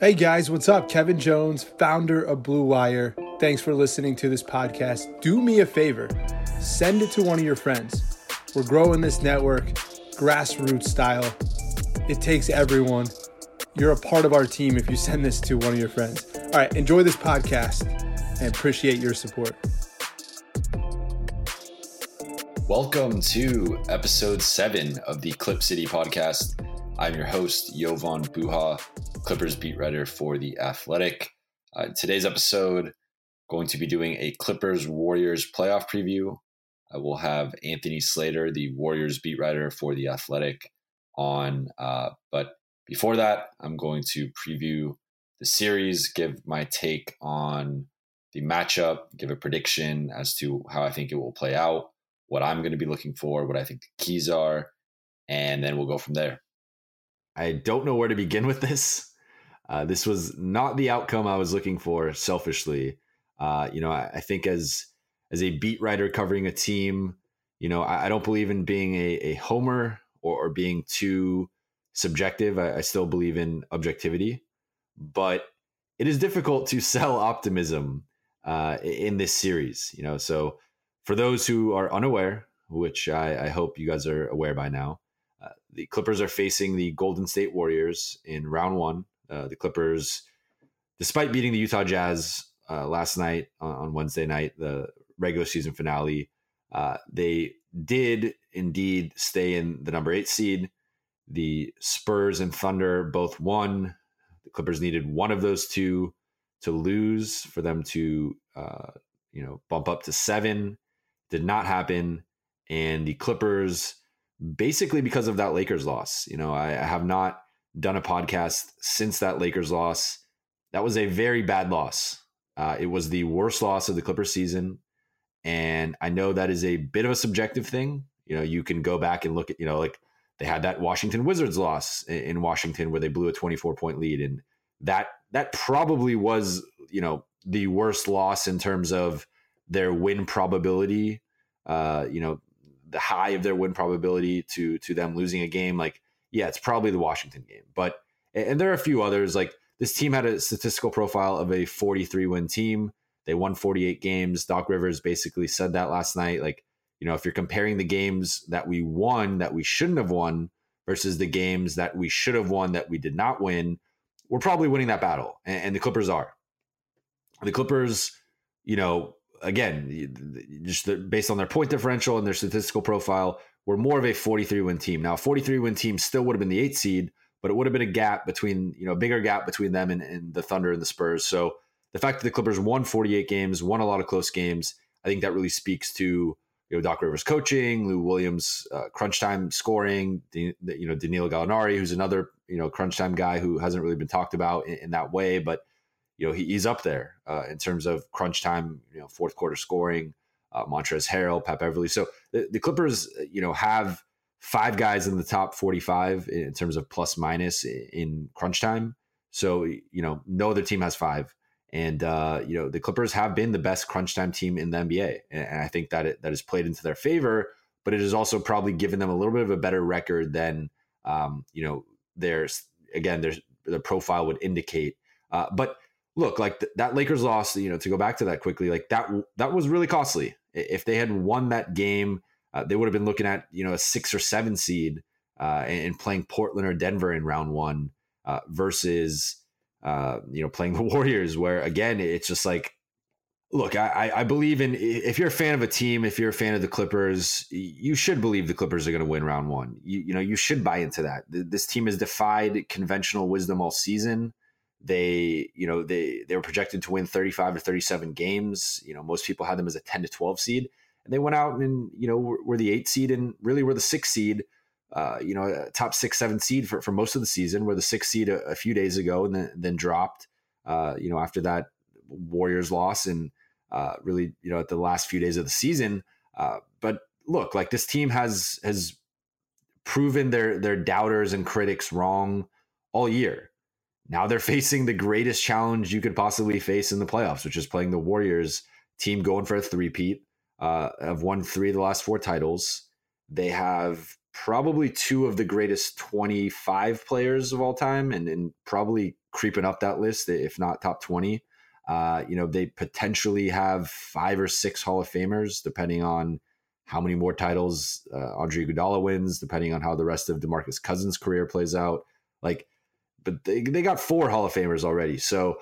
Hey guys, what's up? Kevin Jones, founder of Blue Wire. Thanks for listening to this podcast. Do me a favor, send it to one of your friends. We're growing this network, grassroots style. It takes everyone. You're a part of our team if you send this to one of your friends. All right, enjoy this podcast and appreciate your support. Welcome to episode seven of the Clip City podcast. I'm your host, Jovan Buha, Clippers beat writer for The Athletic. Uh, today's episode, going to be doing a Clippers Warriors playoff preview. I will have Anthony Slater, the Warriors beat writer for The Athletic, on. Uh, but before that, I'm going to preview the series, give my take on the matchup, give a prediction as to how I think it will play out, what I'm going to be looking for, what I think the keys are, and then we'll go from there. I don't know where to begin with this. Uh, this was not the outcome I was looking for selfishly. Uh, you know, I, I, think as as a beat writer covering a team, you know, I, I don't believe in being a, a homer or, or, being too subjective. I, I still believe in objectivity, but it is difficult to sell optimism uh, in this series. You know, so for those who are unaware, which I, I hope you guys are aware by now, uh, the Clippers are facing the Golden State Warriors in round one. Uh, the Clippers, despite beating the Utah Jazz uh, last night on, Wednesday night, the regular season finale, uh, they did indeed stay in the number eight seed. The Spurs and Thunder both won. The Clippers needed one of those two to lose for them to, uh, you know, bump up to seven. Did not happen, and the Clippers basically because of that Lakers loss. You know, I, I have not done a podcast since that Lakers loss. That was a very bad loss. Uh, it was the worst loss of the Clippers season. And I know that is a bit of a subjective thing. You know, you can go back and look at, you know, like they had that Washington Wizards loss in Washington where they blew a 24 point lead. And that, that probably was, you know, the worst loss in terms of their win probability. Uh, you know, the high of their win probability to to them losing a game, like yeah, it's probably the Washington game. But and there are a few others. Like this team had a statistical profile of a 43 win team. They won 48 games. Doc Rivers basically said that last night. Like you know, if you're comparing the games that we won that we shouldn't have won versus the games that we should have won that we did not win, we're probably winning that battle. And, and the Clippers are. The Clippers, you know, again, just based on their point differential and their statistical profile, we're more of a 43 win team. Now, a 43 win team still would have been the eight seed, but it would have been a gap between, you know, a bigger gap between them and, and the Thunder and the Spurs. So the fact that the Clippers won 48 games, won a lot of close games, I think that really speaks to, you know, Doc Rivers coaching, Lou Williams, uh, crunch time scoring, you know, Danilo Gallinari, who's another, you know, crunch time guy who hasn't really been talked about in, in that way, but you know, he, he's up there uh, in terms of crunch time, you know, fourth quarter scoring. Uh, Montrezl Harrell, Pat Beverley. So the, the Clippers, you know, have five guys in the top 45 in terms of plus minus in crunch time. So, you know, no other team has five. And, uh, you know, the Clippers have been the best crunch time team in the NBA. And I think that it, that has played into their favor, but it has also probably given them a little bit of a better record than, um, you know, there's, again, there's the profile would indicate. Uh, but look, like th- that Lakers loss, you know, to go back to that quickly, like that that was really costly. If they had won that game, uh, they would have been looking at you know a six or seven seed uh, and, playing Portland or Denver in round one uh, versus uh, you know playing the Warriors, where again it's just like. Look, I, I believe in if you're a fan of a team, if you're a fan of the Clippers, you should believe the Clippers are going to win round one. You, you know, you should buy into that. This team has defied conventional wisdom all season. They, you know, they they were projected to win 35 or 37 games. You know, most people had them as a 10 to 12 seed. And they went out and, you know, were, were the eight seed and really were the six seed uh, you know, top six, seven seed for, for most of the season, were the sixth seed a, a few days ago and then, then dropped, uh, you know, after that Warriors loss and uh, really, you know, at the last few days of the season. Uh, but look, like this team has has proven their their doubters and critics wrong all year. Now they're facing the greatest challenge you could possibly face in the playoffs, which is playing the Warriors team going for a three-peat. Uh, have won three of the last four titles. They have probably two of the greatest 25 players of all time and, and probably creeping up that list, if not top 20. Uh, you know, they potentially have five or six Hall of Famers, depending on how many more titles uh, Andre Iguodala wins, depending on how the rest of DeMarcus Cousins' career plays out. Like, but they, they got four Hall of Famers already. So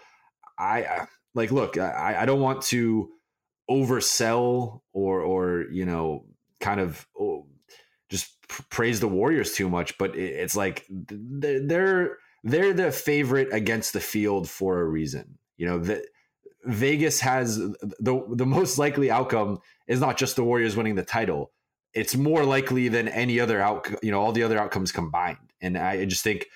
I like, look, I, I don't want to oversell or, or, you know, kind of oh, just praise the Warriors too much, but it's like they're, they're the favorite against the field for a reason. You know, that Vegas has the the most likely outcome is not just the Warriors winning the title. It's more likely than any other out, you know, all the other outcomes combined. And I just think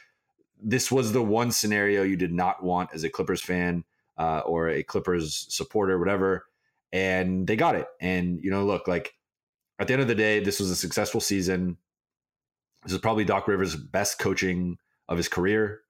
this was the one scenario you did not want as a Clippers fan uh, or a Clippers supporter, whatever. And they got it. And you know, look, like at the end of the day, this was a successful season. This is probably Doc Rivers' best coaching of his career.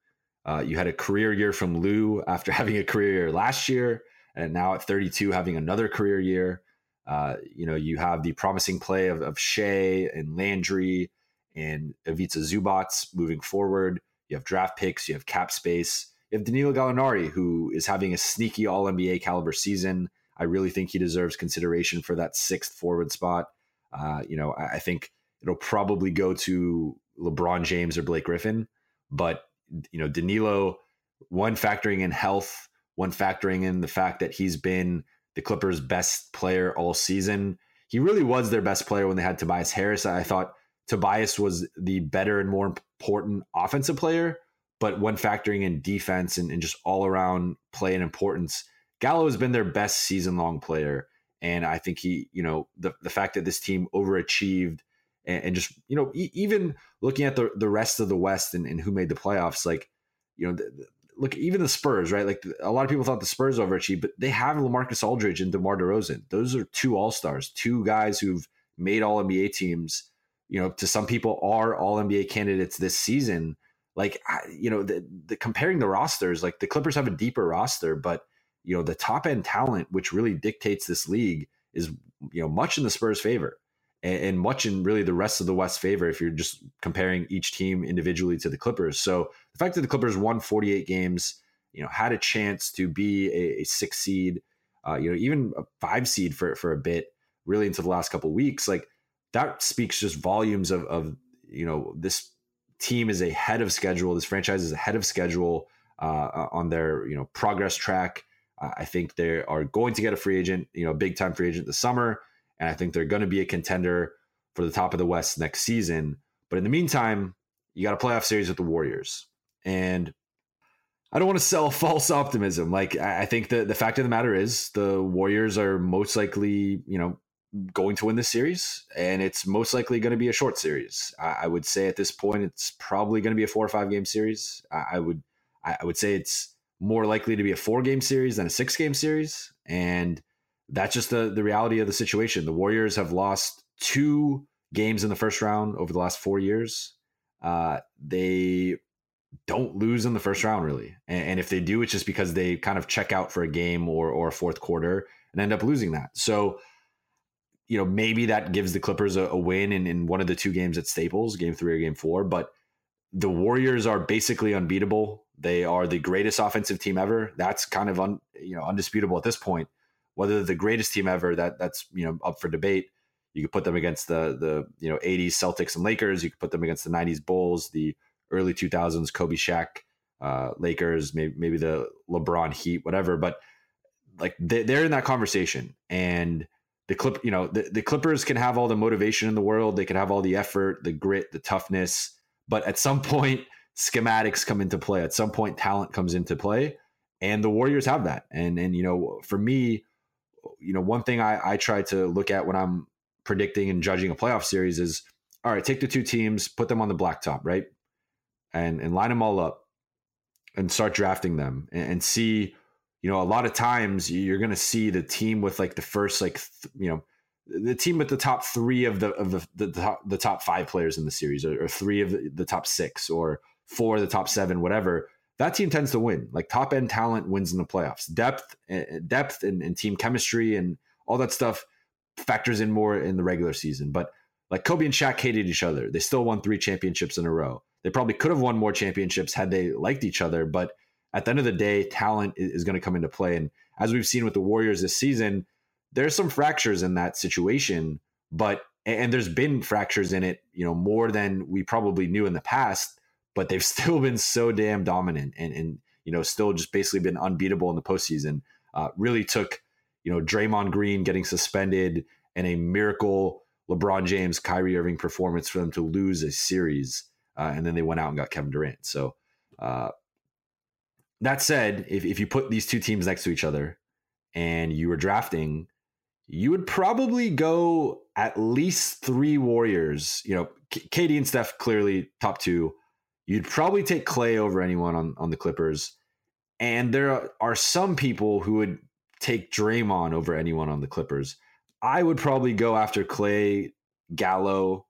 Uh, you had a career year from Lou after having a career year last year, and now at 32 having another career year. Uh, you know, you have the promising play of, of Shai and Landry and Ivica Zubac moving forward. You have draft picks, you have cap space. You have Danilo Gallinari, who is having a sneaky All NBA caliber season. I really think he deserves consideration for that sixth forward spot. Uh, you know, I, I think it'll probably go to LeBron James or Blake Griffin, but you know, Danilo, one factoring in health, one factoring in the fact that he's been the Clippers' best player all season. He really was their best player when they had Tobias Harris. I thought Tobias was the better and more important offensive player, but when factoring in defense and, and just all around play and importance, Gallo has been their best season long player. And I think he, you know, the, the fact that this team overachieved and, and just you know e- even looking at the the rest of the West and, and who made the playoffs, like you know. The, the, look, even the Spurs, right? Like a lot of people thought the Spurs overachieved, but they have LaMarcus Aldridge and DeMar DeRozan. Those are two All Stars, two guys who've made All NBA teams. You know, to some people are All NBA candidates this season. Like, you know, the, the comparing the rosters, like the Clippers have a deeper roster, but you know the top end talent, which really dictates this league, is you know much in the Spurs' favor and, and much in really the rest of the West favor if you're just comparing each team individually to the Clippers. So the fact that the Clippers won 48 games, you know, had a chance to be a, a six seed, uh, you know, even a five seed for for a bit, really into the last couple weeks, like that speaks just volumes of of you know this team is ahead of schedule. This franchise is ahead of schedule uh, on their you know progress track. Uh, I think they are going to get a free agent, you know, big time free agent this summer. And I think they're going to be a contender for the top of the West next season. But in the meantime, you got a playoff series with the Warriors. And I don't want to sell false optimism. Like I think the the fact of the matter is the Warriors are most likely, you know, going to win this series, and it's most likely going to be a short series. I, I would say at this point, it's probably going to be a four or five game series. I, I would I, I would say it's more likely to be a four game series than a six game series, and that's just the the reality of the situation. The Warriors have lost two games in the first round over the last four years. Uh, they don't lose in the first round really, and, and, if they do, it's just because they kind of check out for a game or or a fourth quarter and end up losing that. So, you know, maybe that gives the Clippers a, a win in, in one of the two games at Staples, game three or game four. But the Warriors are basically unbeatable. They are the greatest offensive team ever. That's kind of un, you know undisputable at this point whether they're the greatest team ever, that that's you know up for debate. You could put them against the the you know 80s Celtics and Lakers. You could put them against the 90s Bulls, the early 2000s Kobe Shaq uh, Lakers, maybe maybe the LeBron Heat, whatever. But like they, they're in that conversation, and the clip you know the, the Clippers can have all the motivation in the world. They can have all the effort, the grit, the toughness, but at some point schematics come into play. At some point talent comes into play, and the Warriors have that. And and you know for me you know, one thing I, I try to look at when I'm predicting and judging a playoff series is all right, take the two teams, put them on the blacktop, right? And and line them all up and start drafting them and, and see, you know, a lot of times you're going to see the team with like the first like th- you know, the team with the top 3 of the of the the top, the top 5 players in the series or, or 3 of the, the top 6 or 4 of the top 7 whatever. That team tends to win. Like top end talent wins in the playoffs. Depth, eh, eh, depth, and, and team chemistry and all that stuff factors in more in the regular season. But like Kobe and Shaq hated each other. They still won three championships in a row. They probably could have won more championships had they liked each other. But at the end of the day, talent is going to come into play. And as we've seen with the Warriors this season, there's some fractures in that situation. But and there's been fractures in it, you know, more than we probably knew in the past. But they've still been so damn dominant and and you know still just basically been unbeatable in the postseason. Uh, really took you know, Draymond Green getting suspended and a miracle LeBron James, Kyrie Irving performance for them to lose a series. Uh, and then they went out and got Kevin Durant. So, uh, that said, if, if you put these two teams next to each other and you were drafting, you would probably go at least three Warriors. You know, K- KD and Steph clearly top two. You'd probably take Klay over anyone on, on the Clippers. And there are some people who would take Draymond over anyone on the Clippers. I would probably go after Klay, Gallo,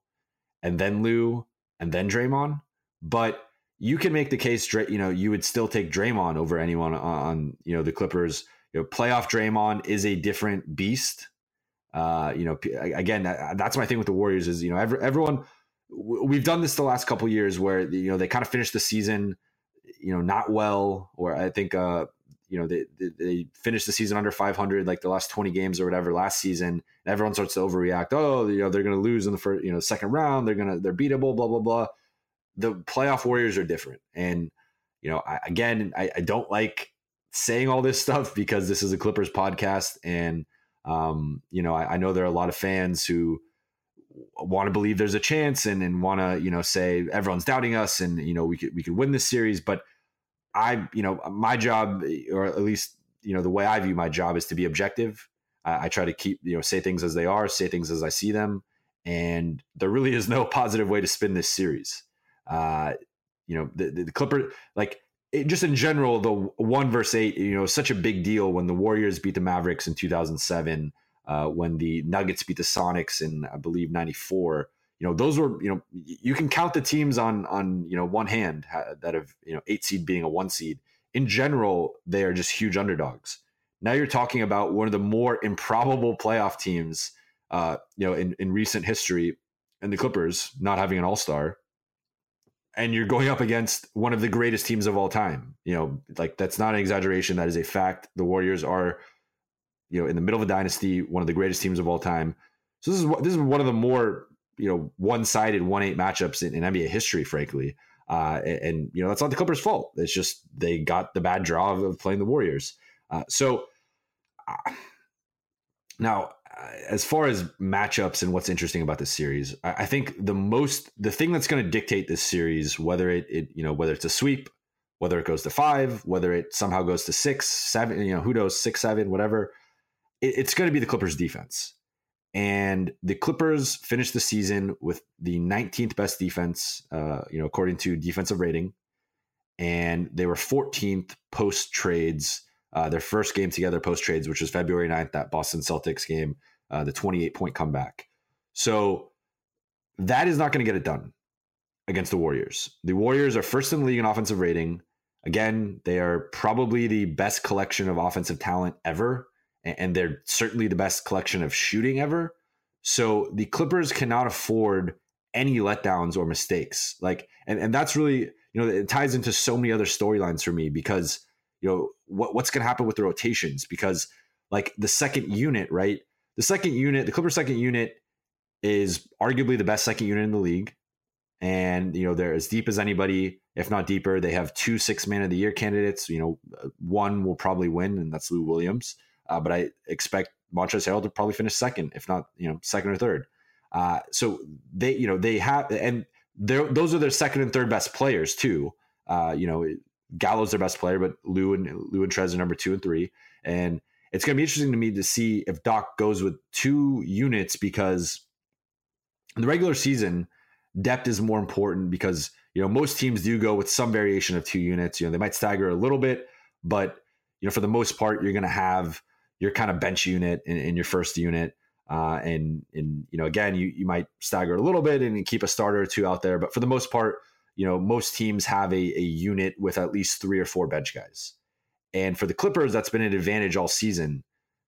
and then Lou, and then Draymond. But you can make the case, you know, you would still take Draymond over anyone on, you know, the Clippers. You know, playoff Draymond is a different beast. Uh, you know, again, that's my thing with the Warriors is, you know, every, everyone, we've done this the last couple years where, you know, they kind of finished the season, you know, not well, or I think, uh, you know they, they finished the season under 500 like the last 20 games or whatever last season everyone starts to overreact oh you know they're going to lose in the first you know second round they're going to they're beatable blah blah blah the playoff warriors are different and you know I, again I, I, don't like saying all this stuff because this is a clippers podcast and um, you know I, I know there are a lot of fans who want to believe there's a chance and, and want to you know say everyone's doubting us and you know we could we could win this series but I, you know, my job, or at least, you know, the way I view my job is to be objective. I, I try to keep, you know, say things as they are, say things as I see them. And there really is no positive way to spin this series. Uh, you know, the, the, Clipper, like it, just in general, the one verse eight, you know, such a big deal when the Warriors beat the Mavericks in 2007, uh, when the Nuggets beat the Sonics in, I believe, 94 you know those were you know you can count the teams on on you know one hand that have you know eight seed being a one seed. In general they are just huge underdogs. Now you're talking about one of the more improbable playoff teams uh you know in in recent history and the clippers not having an all-star and you're going up against one of the greatest teams of all time you know like that's not an exaggeration that is a fact the warriors are you know in the middle of a dynasty one of the greatest teams of all time so this is this is one of the more you know one-sided one-eight matchups in, in NBA history, frankly. Uh, and, and, you know that's not the Clippers' fault. It's just they got the bad draw of, of playing the Warriors. Uh, so uh, now, as far as matchups and what's interesting about this series, I, think the most the thing that's going to dictate this series, whether it, it you know whether it's a sweep, whether it goes to five, whether it somehow goes to six, seven, you know who knows six, seven, whatever, it, it's going to be the Clippers' defense. And the Clippers finished the season with the 19th best defense, uh, you know, according to defensive rating. And they were 14th post trades, uh, their first game together post trades, which was February 9th, that Boston Celtics game, uh, the 28 point comeback. So that is not going to get it done against the Warriors. The Warriors are first in the league in offensive rating. Again, they are probably the best collection of offensive talent ever and they're certainly the best collection of shooting ever. So the Clippers cannot afford any letdowns or mistakes. Like, and, and that's really, you know, it ties into so many other storylines for me because, you know, what, what's going to happen with the rotations? Because, like, the second unit, right? The second unit, the Clippers' second unit is arguably the best second unit in the league. And, you know, they're as deep as anybody, if not deeper. They have two six man of the year candidates. You know, one will probably win, and that's Lou Williams. Uh, but I expect Montrezl Harrell to probably finish second, if not you know second or third. Uh, so they you know they have and those are their second and third best players too. Uh, you know Gallo's their best player, but Lou and Lou and Trez are number two and three. And it's going to be interesting to me to see if Doc goes with two units because in the regular season, depth is more important because you know most teams do go with some variation of two units. You know they might stagger a little bit, but you know for the most part you're going to have your kind of bench unit in, in your first unit. Uh, and and you know again you you might stagger a little bit and keep a starter or two out there, but for the most part, you know most teams have a, a unit with at least three or four bench guys. And for the Clippers, that's been an advantage all season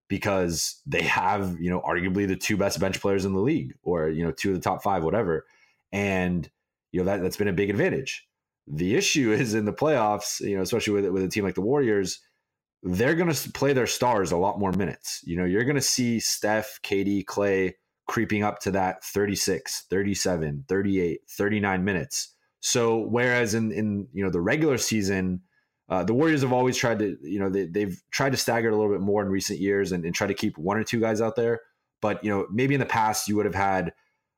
because they have, you know, arguably the two best bench players in the league or, you know, two of the top five, whatever. And, you know, that, that's been a big advantage. The issue is in the playoffs, you know, especially with, with a team like the Warriors, they're going to play their stars a lot more minutes. You know, you're going to see Steph, KD, Klay creeping up to that 36, 37, 38, 39 minutes. So whereas in in you know the regular season, uh, the Warriors have always tried to, you know, they, have tried to stagger a little bit more in recent years and, and, try to keep one or two guys out there. But, you know, maybe in the past you would have had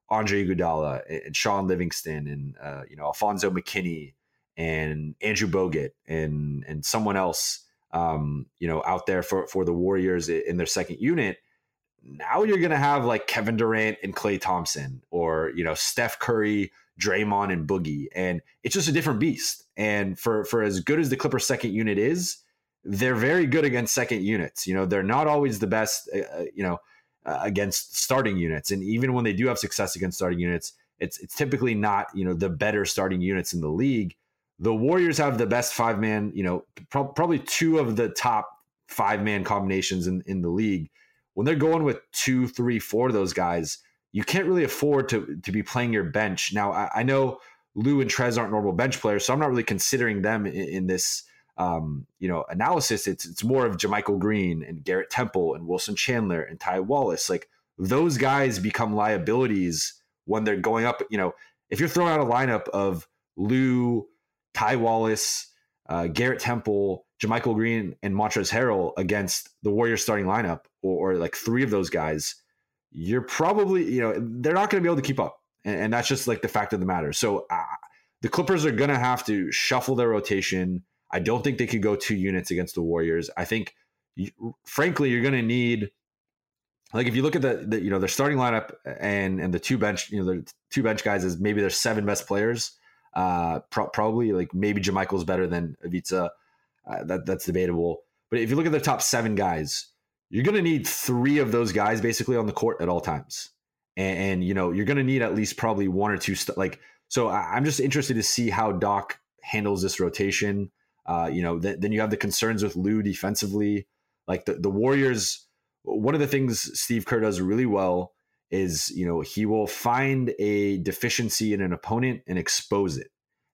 Andre Iguodala and Shaun Livingston and, uh, you know, Alfonzo McKinnie and Andrew Bogut and, and someone else, um, you know, out there for, for the Warriors in their second unit. Now you're going to have like Kevin Durant and Klay Thompson or, you know, Steph Curry, Draymond and Boogie, and it's just a different beast. And for for as good as the Clippers second unit is, they're very good against second units. You know, they're not always the best. Uh, uh, you know, uh, against starting units, and even when they do have success against starting units, it's it's typically not you know the better starting units in the league. The Warriors have the best five man. You know, pro- probably two of the top five man combinations in in the league. When they're going with two, three, four of those guys you can't really afford to to be playing your bench. Now, I, I know Lou and Trez aren't normal bench players, so I'm not really considering them in, in this um, you know analysis. It's it's more of JaMychal Green and Garrett Temple and Wilson Chandler and Ty Wallace. Like those guys become liabilities when they're going up. You know, if you're throwing out a lineup of Lou, Ty Wallace, uh, Garrett Temple, JaMychal Green, and Montrezl Harrell against the Warriors starting lineup, or, or like three of those guys you're probably, you know, they're not going to be able to keep up. And, and, that's just like the fact of the matter. So uh, the Clippers are going to have to shuffle their rotation. I don't think they could go two units against the Warriors. I think, frankly, you're going to need, like, if you look at the, the, you know, their starting lineup and and the two bench, you know, the two bench guys is maybe their seven best players. Uh, pro- probably like maybe JaMychal's better than Ivica. Uh, that that's debatable. But if you look at the top seven guys, you're going to need three of those guys basically on the court at all times. And, and you know, you're going to need at least probably one or two. St- like, so I'm just interested to see how Doc handles this rotation. Uh, you know, th- then you have the concerns with Lou defensively. Like the, the Warriors, one of the things Steve Kerr does really well is, you know, he will find a deficiency in an opponent and expose it.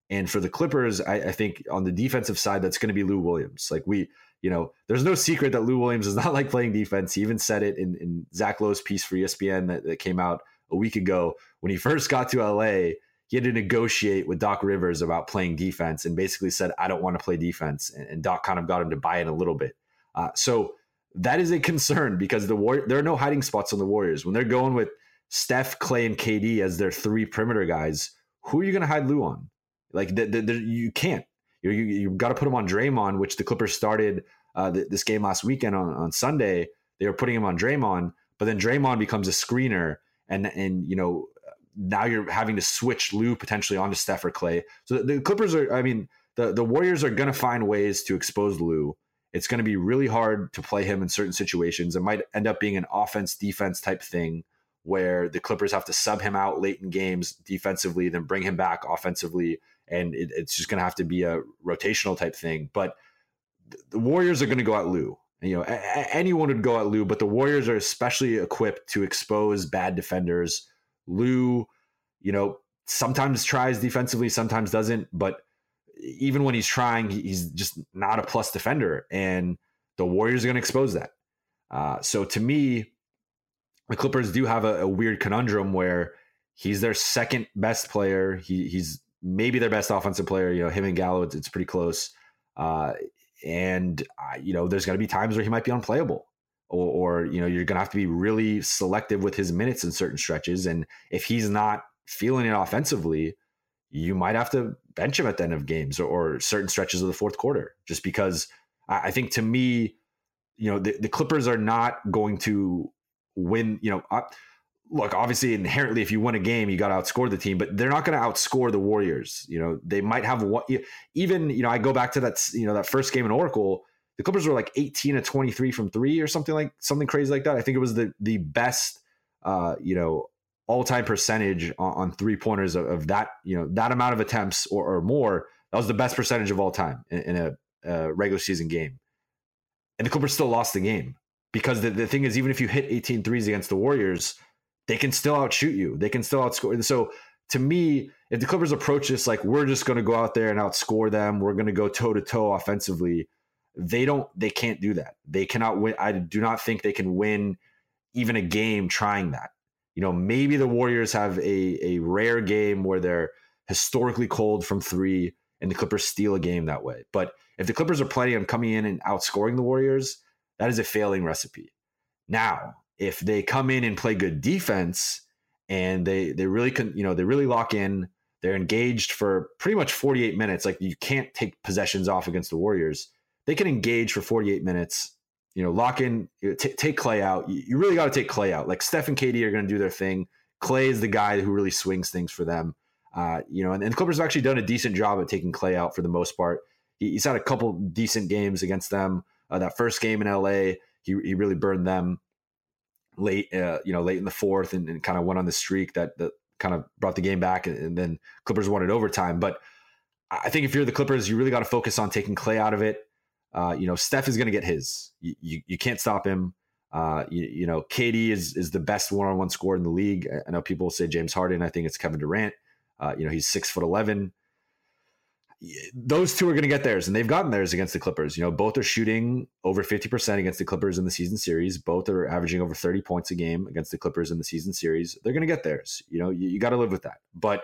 And for the Clippers, I, I think on the defensive side, that's going to be Lou Williams. Like we, you know, there's no secret that Lou Williams is not like playing defense. He even said it in, in Zach Lowe's piece for ESPN that, that came out a week ago. When he first got to LA, he had to negotiate with Doc Rivers about playing defense and basically said, I don't want to play defense. And, and Doc kind of got him to buy it a little bit. Uh, so that is a concern because the War- there are no hiding spots on the Warriors. When they're going with Steph, Klay, and KD as their three perimeter guys, who are you going to hide Lou on? Like, the, the, the, you can't. You you, you've got to put him on Draymond, which the Clippers started uh, th- this game last weekend on, on Sunday. They were putting him on Draymond, but then Draymond becomes a screener, and and you know now you're having to switch Lou potentially onto Steph or Klay. So the, the Clippers are, I mean, the the Warriors are going to find ways to expose Lou. It's going to be really hard to play him in certain situations. It might end up being an offense defense type thing where the Clippers have to sub him out late in games defensively, then bring him back offensively and it, it's just going to have to be a rotational type thing. But the Warriors are going to go at Lou. You know, a- anyone would go at Lou, but the Warriors are especially equipped to expose bad defenders. Lou, you know, sometimes tries defensively, sometimes doesn't, but even when he's trying, he's just not a plus defender, and the Warriors are going to expose that. Uh, so to me, the Clippers do have a, a, weird conundrum where he's their second best player. He, he's maybe their best offensive player. You know, him and Gallo, it's, it's pretty close. Uh, and uh, you know, there's going to be times where he might be unplayable, or, or you know, you're going to have to be really selective with his minutes in certain stretches. And if he's not feeling it offensively, you might have to bench him at the end of games or, or certain stretches of the fourth quarter, just because I, I think to me, you know, the, the, Clippers are not going to win. You know, uh, look, obviously, inherently, if you win a game, you got to outscore the team, but they're not going to outscore the Warriors. You know, they might have one. Even you know, I go back to that you know that first game in Oracle. The Clippers were like 18 to 23 from three or something like something crazy like that. I think it was the the best uh, you know all time percentage on, on three pointers of, of, that you know that amount of attempts or, or, more. That was the best percentage of all time in, in a, a regular season game, and the Clippers still lost the game because the, the thing is, even if you hit 18 threes against the Warriors they can still outshoot you. They can still outscore. So to me, if the Clippers approach this like we're just going to go out there and outscore them, we're going to go toe to toe offensively. They don't. They can't do that. They cannot win. I do not think they can win even a game trying that. You know, maybe the Warriors have a a rare game where they're historically cold from three, and the Clippers steal a game that way. But if the Clippers are planning on coming in and outscoring the Warriors, that is a failing recipe. Now, if they come in and play good defense and they they really can you know they really lock in they're engaged for pretty much 48 minutes like you can't take possessions off against the warriors they can engage for 48 minutes you know lock in t- take Klay out. You really got to take Klay out. Like steph and KD are going to do their thing. Klay is the guy who really swings things for them. Uh, you know and, and the clippers have actually done a decent job at taking Klay out for the most part. He, he's had a couple decent games against them. Uh, that first game in la he, he really burned them late, uh, you know, late in the fourth, and, and kind of went on the streak that that kind of brought the game back, and, and then Clippers won it overtime. But I think if you're the Clippers, you really got to focus on taking Klay out of it. Uh, you know, Steph is going to get his. You, you, you can't stop him. Uh, you, you, know, KD is is the best one on one scorer in the league. I know people say James Harden. I think it's Kevin Durant. Uh, you know, he's six foot eleven those two are going to get theirs, and they've gotten theirs against the Clippers. You know, both are shooting over 50% against the Clippers in the season series. Both are averaging over 30 points a game against the Clippers in the season series. They're going to get theirs. You know, you, you got to live with that. But,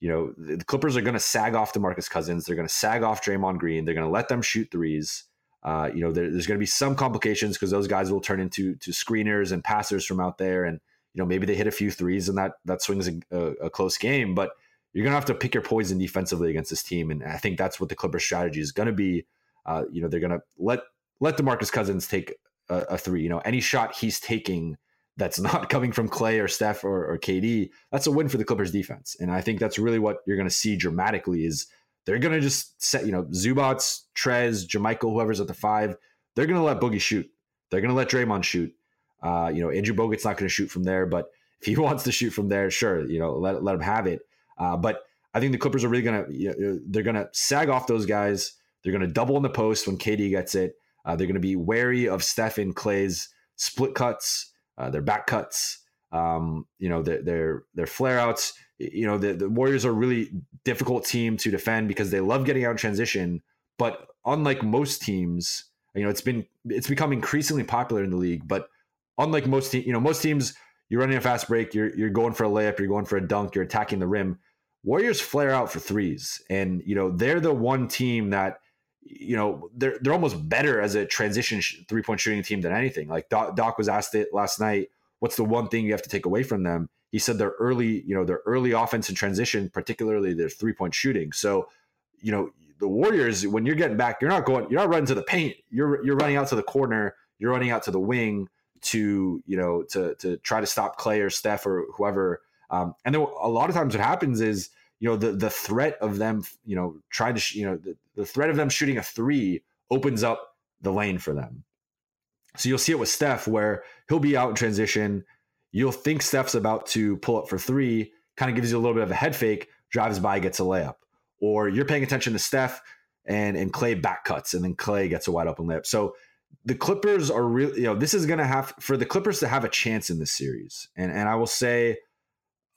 you know, the Clippers are going to sag off DeMarcus Cousins. They're going to sag off Draymond Green. They're going to let them shoot threes. Uh, you know, there, there's going to be some complications because those guys will turn into to screeners and passers from out there. And, you know, maybe they hit a few threes and that, that swings a, a, a close game. But, you're going to have to pick your poison defensively against this team. And I think that's what the Clippers strategy is going to be. Uh, you know, they're going to let, let DeMarcus Cousins take a, a, three, you know, any shot he's taking that's not coming from Klay or Steph or, or KD, that's a win for the Clippers defense. And I think that's really what you're going to see dramatically is they're going to just set, you know, Zubac, Trez, JaMychal, whoever's at the five, they're going to let Boogie shoot. They're going to let Draymond shoot. Uh, you know, Andrew Bogut's not going to shoot from there, but if he wants to shoot from there, sure, you know, let, let him have it. Uh, but I think the Clippers are really going to, you know, they're going to sag off those guys. They're going to double in the post when KD gets it. Uh, they're going to be wary of Steph and Klay's split cuts, uh, their back cuts, um, you know, their, their, their flare outs. You know, the, the Warriors are a really difficult team to defend because they love getting out in transition. But unlike most teams, you know, it's been, it's become increasingly popular in the league. But unlike most teams, you know, most teams, you're running a fast break, you're, you're going for a layup, you're going for a dunk, you're attacking the rim Warriors flare out for threes, and you know they're the one team that you know they're they're almost better as a transition sh- three point shooting team than anything. Like Doc, Doc, was asked it last night. What's the one thing you have to take away from them? He said their early, you know, their early offense and transition, particularly their three point shooting. So, you know, the Warriors, when you're getting back, you're not going, you're not running to the paint. You're you're running out to the corner. You're running out to the wing to you know to to try to stop Klay or Steph or whoever um, and then a lot of times what happens is, you know, the the threat of them, you know, trying to, sh- you know, the, the threat of them shooting a three opens up the lane for them. So you'll see it with Steph where he'll be out in transition. You'll think Steph's about to pull up for three, kind of gives you a little bit of a head fake, drives by, gets a layup. Or you're paying attention to Steph and and Klay back cuts, and then Klay gets a wide open layup. So the Clippers are really, you know, this is going to have for the Clippers to have a chance in this series. And and I will say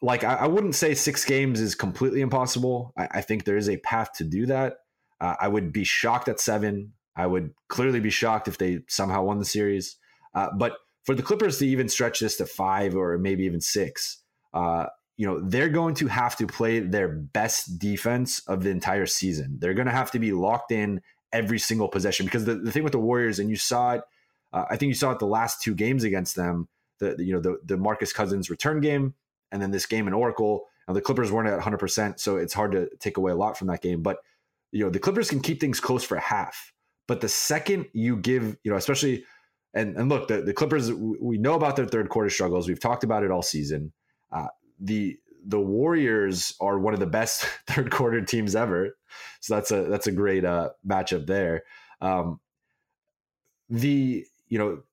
like I, I, wouldn't say six games is completely impossible. I, I think there is a path to do that. Uh, I would be shocked at seven. I would clearly be shocked if they somehow won the series. Uh, but for the Clippers to even stretch this to five or maybe even six, uh, you know, they're going to have to play their best defense of the entire season. They're going to have to be locked in every single possession because the, the thing with the Warriors, and you saw it, uh, I think you saw it the last two games against them. The, you know the the Marcus Cousins return game and then this game in Oracle. Now the Clippers weren't at 100%, so it's hard to take away a lot from that game. But you know the Clippers can keep things close for half, but the second you give, you know, especially and and look, the, the Clippers, we know about their third quarter struggles. We've talked about it all season. Uh, the the Warriors are one of the best third quarter teams ever, so that's a that's a great uh, matchup there. Um, the you know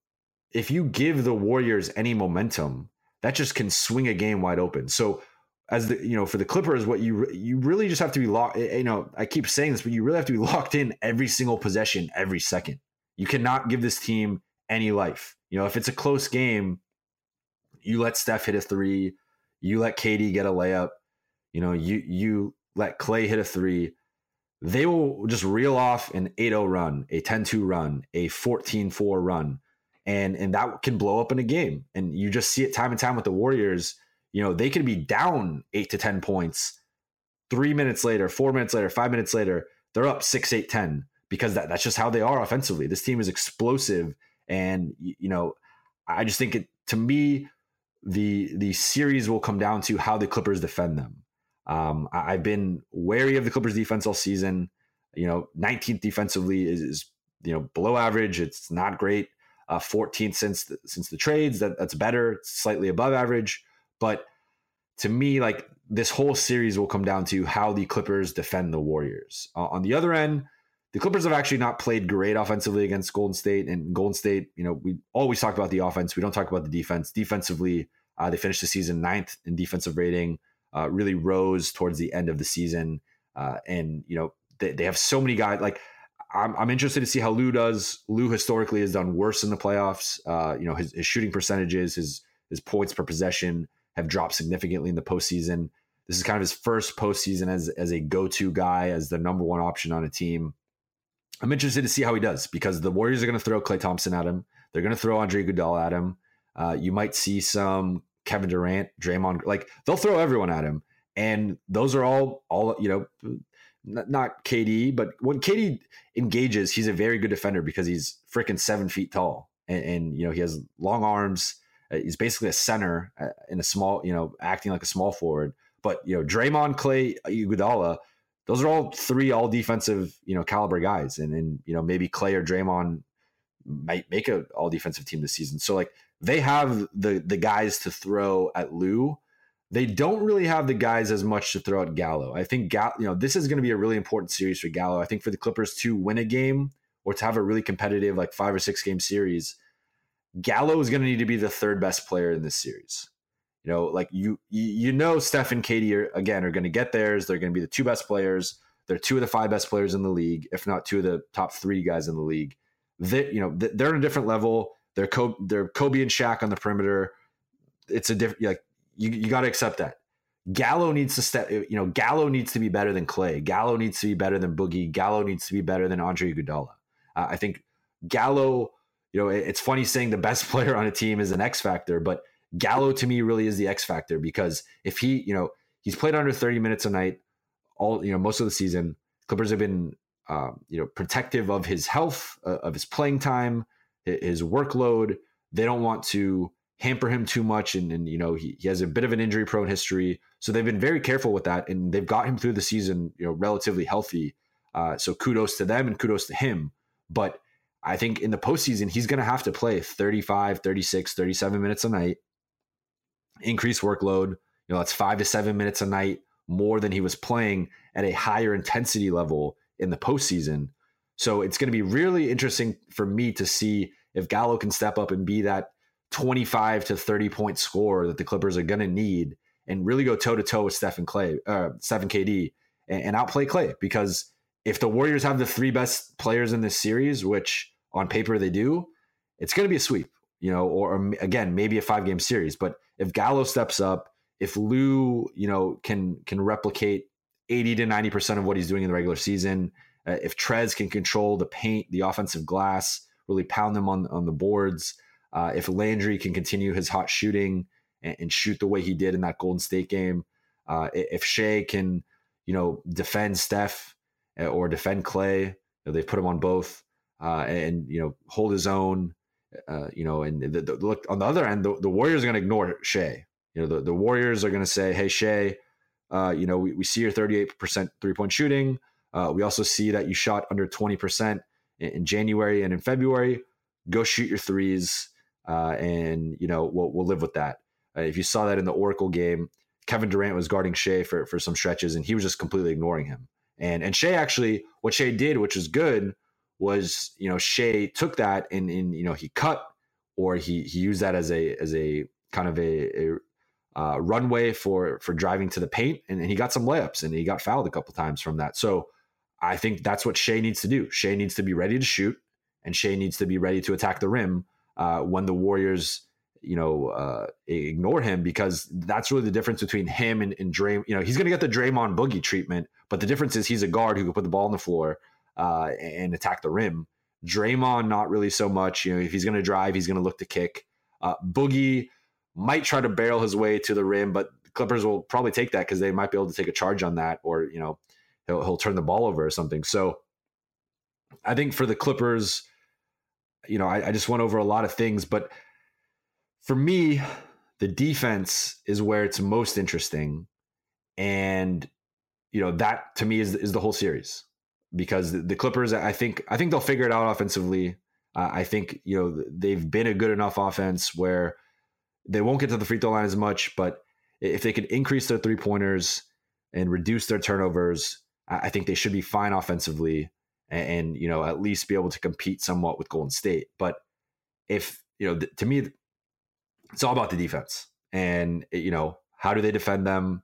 if you give the Warriors any momentum, that just can swing a game wide open. So as the you know for the Clippers, what you you really just have to be locked. Eh, you know, I keep saying this, but you really have to be locked in every single possession, every second. You cannot give this team any life. You know, if it's a close game, you let Steph hit a three, you let KD get a layup, you know, you you let Clay hit a three. They will just reel off an 8-0 run, a 10-2 run, a 14-4 run, and and that can blow up in a game. And you just see it time and time with the Warriors. You know, they could be down eight to 10 points. Three minutes later, four minutes later, five minutes later, they're up six, eight, 10 because that, that's just how they are offensively. This team is explosive and you know, I just think it to me, the the series will come down to how the Clippers defend them. Um, I, have been wary of the Clippers defense all season. You know, 19th defensively is, is you know below average. It's not great. Uh, 14th since the, since the trades. That that's better. It's slightly above average. But to me, like this whole series will come down to how the Clippers defend the Warriors. Uh, on the other end, the Clippers have actually not played great offensively against Golden State. And Golden State, you know, we always talk about the offense. We don't talk about the defense. Defensively, uh, they finished the season ninth in defensive rating, uh, really rose towards the end of the season. Uh, and, you know, they, they have so many guys. Like, I'm, I'm interested to see how Lou does. Lou historically has done worse in the playoffs. Uh, you know, his, his shooting percentages, his, his points per possession have dropped significantly in the postseason. This is kind of his first postseason as, as a go to guy, as the number one option on a team. I'm interested to see how he does because the Warriors are going to throw Klay Thompson at him. They're going to throw Andre Iguodala at him. Uh, you might see some Kevin Durant, Draymond, like they'll throw everyone at him, and those are all all you know, not KD, but when KD engages, he's a very good defender because he's freaking seven feet tall, and, and you know he has long arms. Uh, he's basically a center uh, in a small, you know, acting like a small forward. But you know, Draymond, Klay, Iguodala, those are all three all defensive, you know, caliber guys. And and you know, maybe Klay or Draymond might make a all defensive team this season. So like they have the the guys to throw at Lou. They don't really have the guys as much to throw at Gallo. I think Gallo, you know, this is going to be a really important series for Gallo. I think for the Clippers to win a game or to have a really competitive like five or six game series, Gallo is going to need to be the third best player in this series. You know, like you you know Steph and KD are again are going to get theirs. They're going to be the two best players. They're two of the five best players in the league, if not two of the top three guys in the league. They, you know, they're on a different level. They're Kobe, they're Kobe and Shaq on the perimeter. It's a different like you you got to accept that. Gallo needs to step. You know, Gallo needs to be better than Klay. Gallo needs to be better than Boogie. Gallo needs to be better than Andre Iguodala. Uh, I think Gallo. You know, it, it's funny saying the best player on a team is an X factor, but Gallo to me really is the X factor because if he, you know, he's played under 30 minutes a night all, you know, most of the season. Clippers have been, um, you know, protective of his health, uh, of his playing time, his workload. They don't want to hamper him too much. And, and you know, he, he has a bit of an injury prone history. So they've been very careful with that. And they've got him through the season, you know, relatively healthy. Uh, so kudos to them and kudos to him. But I think in the postseason, he's going to have to play 35, 36, 37 minutes a night increased workload. You know, that's five to seven minutes a night more than he was playing at a higher intensity level in the postseason. So it's going to be really interesting for me to see if Gallo can step up and be that 25 to 30 point score that the Clippers are going to need and really go toe to toe with Stephen Klay, uh, Stephen KD and, and outplay Klay. Because if the Warriors have the three best players in this series, which on paper they do, it's going to be a sweep, you know, or, or again, maybe a five game series. But if Gallo steps up, if Lou, you know, can can replicate 80 to 90% of what he's doing in the regular season, uh, if Trez can control the paint, the offensive glass, really pound them on on the boards, uh, if Landry can continue his hot shooting and, and, shoot the way he did in that Golden State game, uh, if Shai can, you know, defend Steph uh, or defend Klay, you know, they've put him on both, uh, and you know, hold his own uh, you know, and the, the, look on the other end, the, the Warriors are going to ignore Shai. You know, the, the Warriors are going to say, "Hey, Shai, uh, you know, we, we see your 38% three point shooting. Uh, we also see that you shot under 20% in, in, January and in February. go shoot your threes, uh, and you know we'll we'll live with that. Uh, if you saw that in the Oracle game, Kevin Durant was guarding Shai for for some stretches, and he was just completely ignoring him. And and Shai actually, what Shai did, which was good, was you know Shai took that and and you know he cut or he he used that as a as a kind of a, a uh, runway for for driving to the paint, and, and, he got some layups and he got fouled a couple times from that. So I think that's what Shai needs to do. Shai needs to be ready to shoot, and Shai needs to be ready to attack the rim uh, when the Warriors, you know, uh, ignore him because that's really the difference between him and, and Draymond. You know, he's going to get the Draymond Boogie treatment, but the difference is he's a guard who can put the ball on the floor uh, and attack the rim. Draymond, not really so much. You know, if he's going to drive, he's going to look to kick. Uh, Boogie might try to barrel his way to the rim, but Clippers will probably take that because they might be able to take a charge on that, or you know, he'll he'll turn the ball over or something. So I think for the Clippers, you know, I, I just went over a lot of things, but for me, the defense is where it's most interesting. And, you know, that to me is is the whole series. Because the, the Clippers, I think I think they'll figure it out offensively. Uh, I think, you know, they've been a good enough offense where they won't get to the free throw line as much, but if they can increase their three pointers and reduce their turnovers, I think they should be fine offensively and, and, you know at least be able to compete somewhat with Golden State. But if you know, th- to me, it's all about the defense, and you know how do they defend them?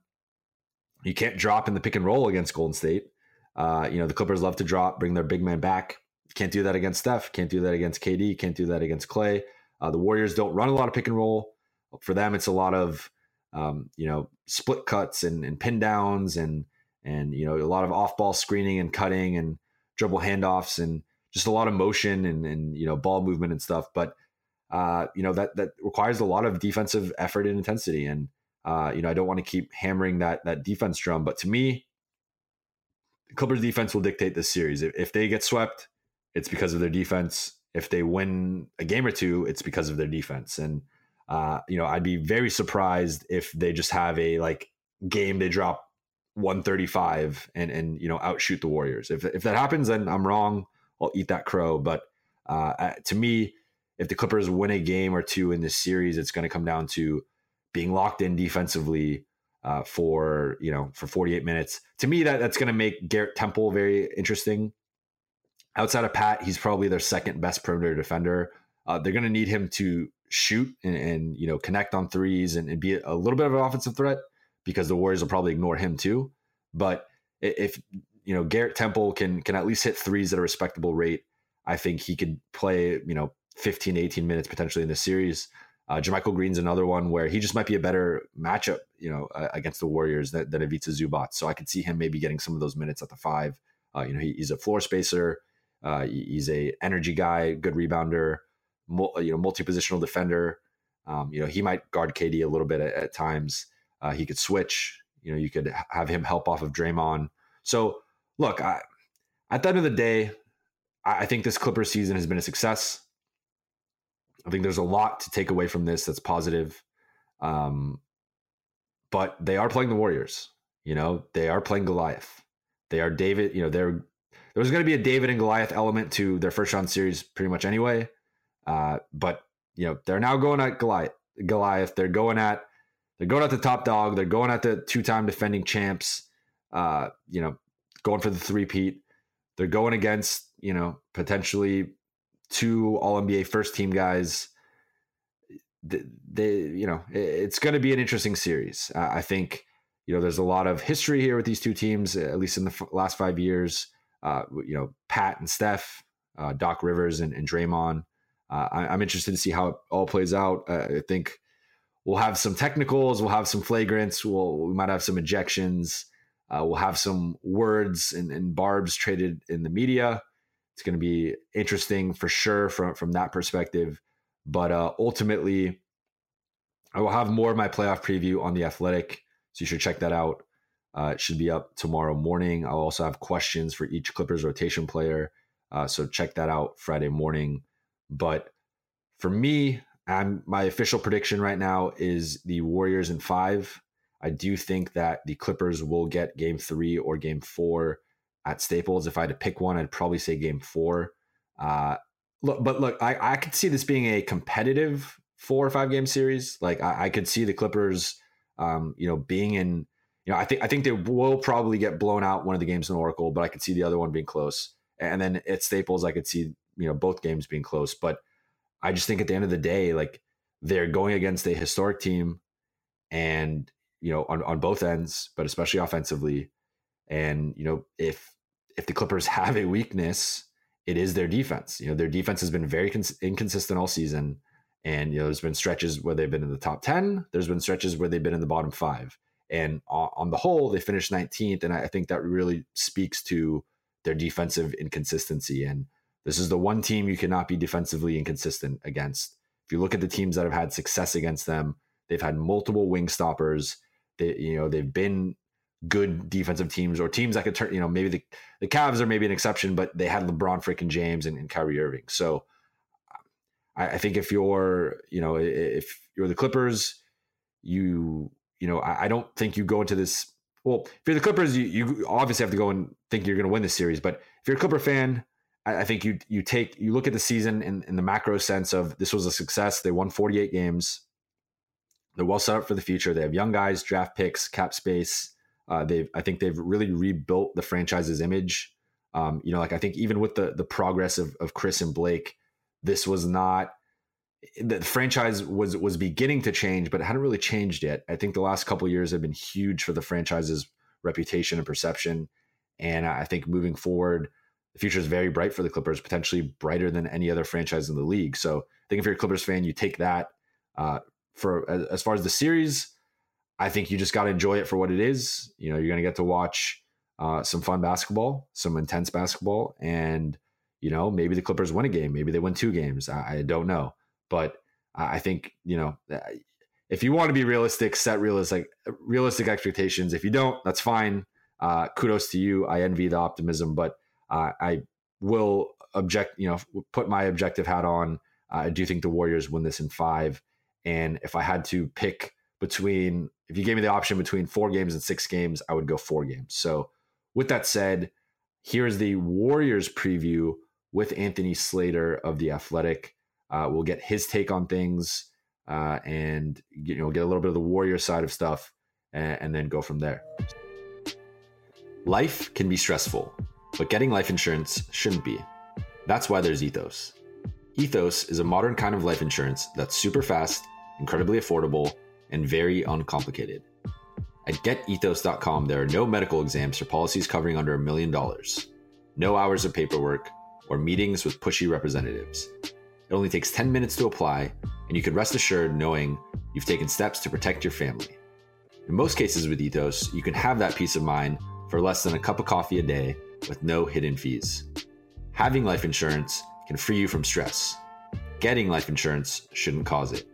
You can't drop in the pick and roll against Golden State. Uh, you know the Clippers love to drop, bring their big man back. Can't do that against Steph. Can't do that against KD. Can't do that against Klay. Uh, the Warriors don't run a lot of pick and roll. For them, it's a lot of um, you know split cuts and, and pin downs and and you know a lot of off ball screening and cutting and dribble handoffs and just a lot of motion and and you know ball movement and stuff. But uh, you know that that requires a lot of defensive effort and intensity. And uh, you know I don't want to keep hammering that that defense drum, but to me, Clippers defense will dictate this series. If, if they get swept, it's because of their defense. If they win a game or two, it's because of their defense. And uh, you know I'd be very surprised if they just have a like game they drop 135 and and you know outshoot the Warriors. If if that happens, then I'm wrong. I'll eat that crow. But uh, to me, if the Clippers win a game or two in this series, it's going to come down to being locked in defensively uh, for you know for 48 minutes. To me, that that's going to make Garrett Temple very interesting. Outside of Pat, he's probably their second best perimeter defender. Uh, they're going to need him to shoot and, and, you know connect on threes and, and be a little bit of an offensive threat because the Warriors will probably ignore him too. But if you know Garrett Temple can can at least hit threes at a respectable rate, I think he could play you know 15 18 minutes potentially in this series. Uh, JaMychal Green's another one where he just might be a better matchup, you know, uh, against the Warriors than, than Ivica Zubac. So I could see him maybe getting some of those minutes at the five. Uh, you know, he, he's a floor spacer. Uh, he's a energy guy, good rebounder, mul- you know, multi positional defender. Um, you know, he might guard KD a little bit at, at times. Uh, he could switch. You know, you could have him help off of Draymond. So, look, I, at the end of the day, I, I think this Clippers season has been a success. I think there's a lot to take away from this that's positive. Um, but they are playing the Warriors. You know, they are playing Goliath. They are David. You know, they're there's going to be a David and Goliath element to their first round series, pretty much anyway. Uh, but you know, they're now going at Goliath. Goliath. They're going at they're going at the top dog. They're going at the two-time defending champs. Uh, you know, going for the three-peat. They're going against you know potentially two All NBA first team guys. They, they you know, it's going to be an interesting series. Uh, I think you know there's a lot of history here with these two teams, at least in the last five years. Uh, you know, Pat and Steph, uh, Doc Rivers and, and Draymond. Uh, I, am interested to see how it all plays out. I think we'll have some technicals, we'll have some flagrants, we'll, we might have some ejections, uh, we'll have some words and, and, barbs traded in the media. It's going to be interesting for sure from from that perspective. But uh, ultimately, I will have more of my playoff preview on the Athletic, so you should check that out. Uh, it should be up tomorrow morning. I'll also have questions for each Clippers rotation player, uh, so check that out Friday morning. But for me, I'm, my official prediction right now is the Warriors in five. I do think that the Clippers will get game three or game four at Staples. If I had to pick one, I'd probably say game four. Uh, look, but look, I, I could see this being a competitive four or five game series. Like I, I could see the Clippers, um, you know, being in. You know, I think I think they will probably get blown out one of the games in Oracle, but I could see the other one being close. And then at Staples, I could see you know both games being close. But I just think at the end of the day, like they're going against a historic team, and you know on on both ends, but especially offensively. And you know if if the Clippers have a weakness, it is their defense. You know their defense has been very cons- inconsistent all season, and you know there's been stretches where they've been in the top ten. There's been stretches where they've been in the bottom five. And on the whole, they finished 19th, and I think that really speaks to their defensive inconsistency. And this is the one team you cannot be defensively inconsistent against. If you look at the teams that have had success against them, they've had multiple wing stoppers. They, you know, they've been good defensive teams or teams that could turn, you know, maybe the, the Cavs are maybe an exception, but they had LeBron freaking James and, and Kyrie Irving. So I, I, think if you're, you know, if you're the Clippers, you, you know, I, I don't think you go into this. Well, if you're the Clippers, you, you obviously have to go and think you're going to win this series. But if you're a Clipper fan, I, think you you take you look at the season in, in the macro sense of this was a success. They won 48 games. They're well set up for the future. They have young guys, draft picks, cap space. Uh, they've I think they've really rebuilt the franchise's image. Um, you know, like I think even with the the progress of, of Chris and Blake, this was not the franchise was was beginning to change, but it hadn't really changed yet. I think the last couple years have been huge for the franchise's reputation and perception. And I think moving forward, the future is very bright for the Clippers, potentially brighter than any other franchise in the league. So I think if you're a Clippers fan, you take that. Uh, for as far as the series, I think you just got to enjoy it for what it is. You know, you're going to get to watch uh, some fun basketball, some intense basketball, and you know maybe the Clippers win a game, maybe they win two games. I, I don't know, but I think you know if you want to be realistic, set realistic realistic expectations. If you don't, that's fine. Uh, kudos to you. I envy the optimism, but uh, I will object, you know, put my objective hat on. Uh, I do think the Warriors win this in five. And if I had to pick between, if you gave me the option between four games and six games, I would go four games. So, with that said, here's the Warriors preview with Anthony Slater of the Athletic. Uh, we'll get his take on things uh, and you know get a little bit of the Warrior side of stuff, and, and then go from there. Life can be stressful but getting life insurance shouldn't be. That's why there's Ethos. Ethos is a modern kind of life insurance that's super fast, incredibly affordable, and very uncomplicated. At getethos.com, there are no medical exams for policies covering under a million dollars, no hours of paperwork, or meetings with pushy representatives. It only takes 10 minutes to apply, and you can rest assured knowing you've taken steps to protect your family. In most cases with Ethos, you can have that peace of mind for less than a cup of coffee a day with no hidden fees. Having life insurance can free you from stress. Getting life insurance shouldn't cause it.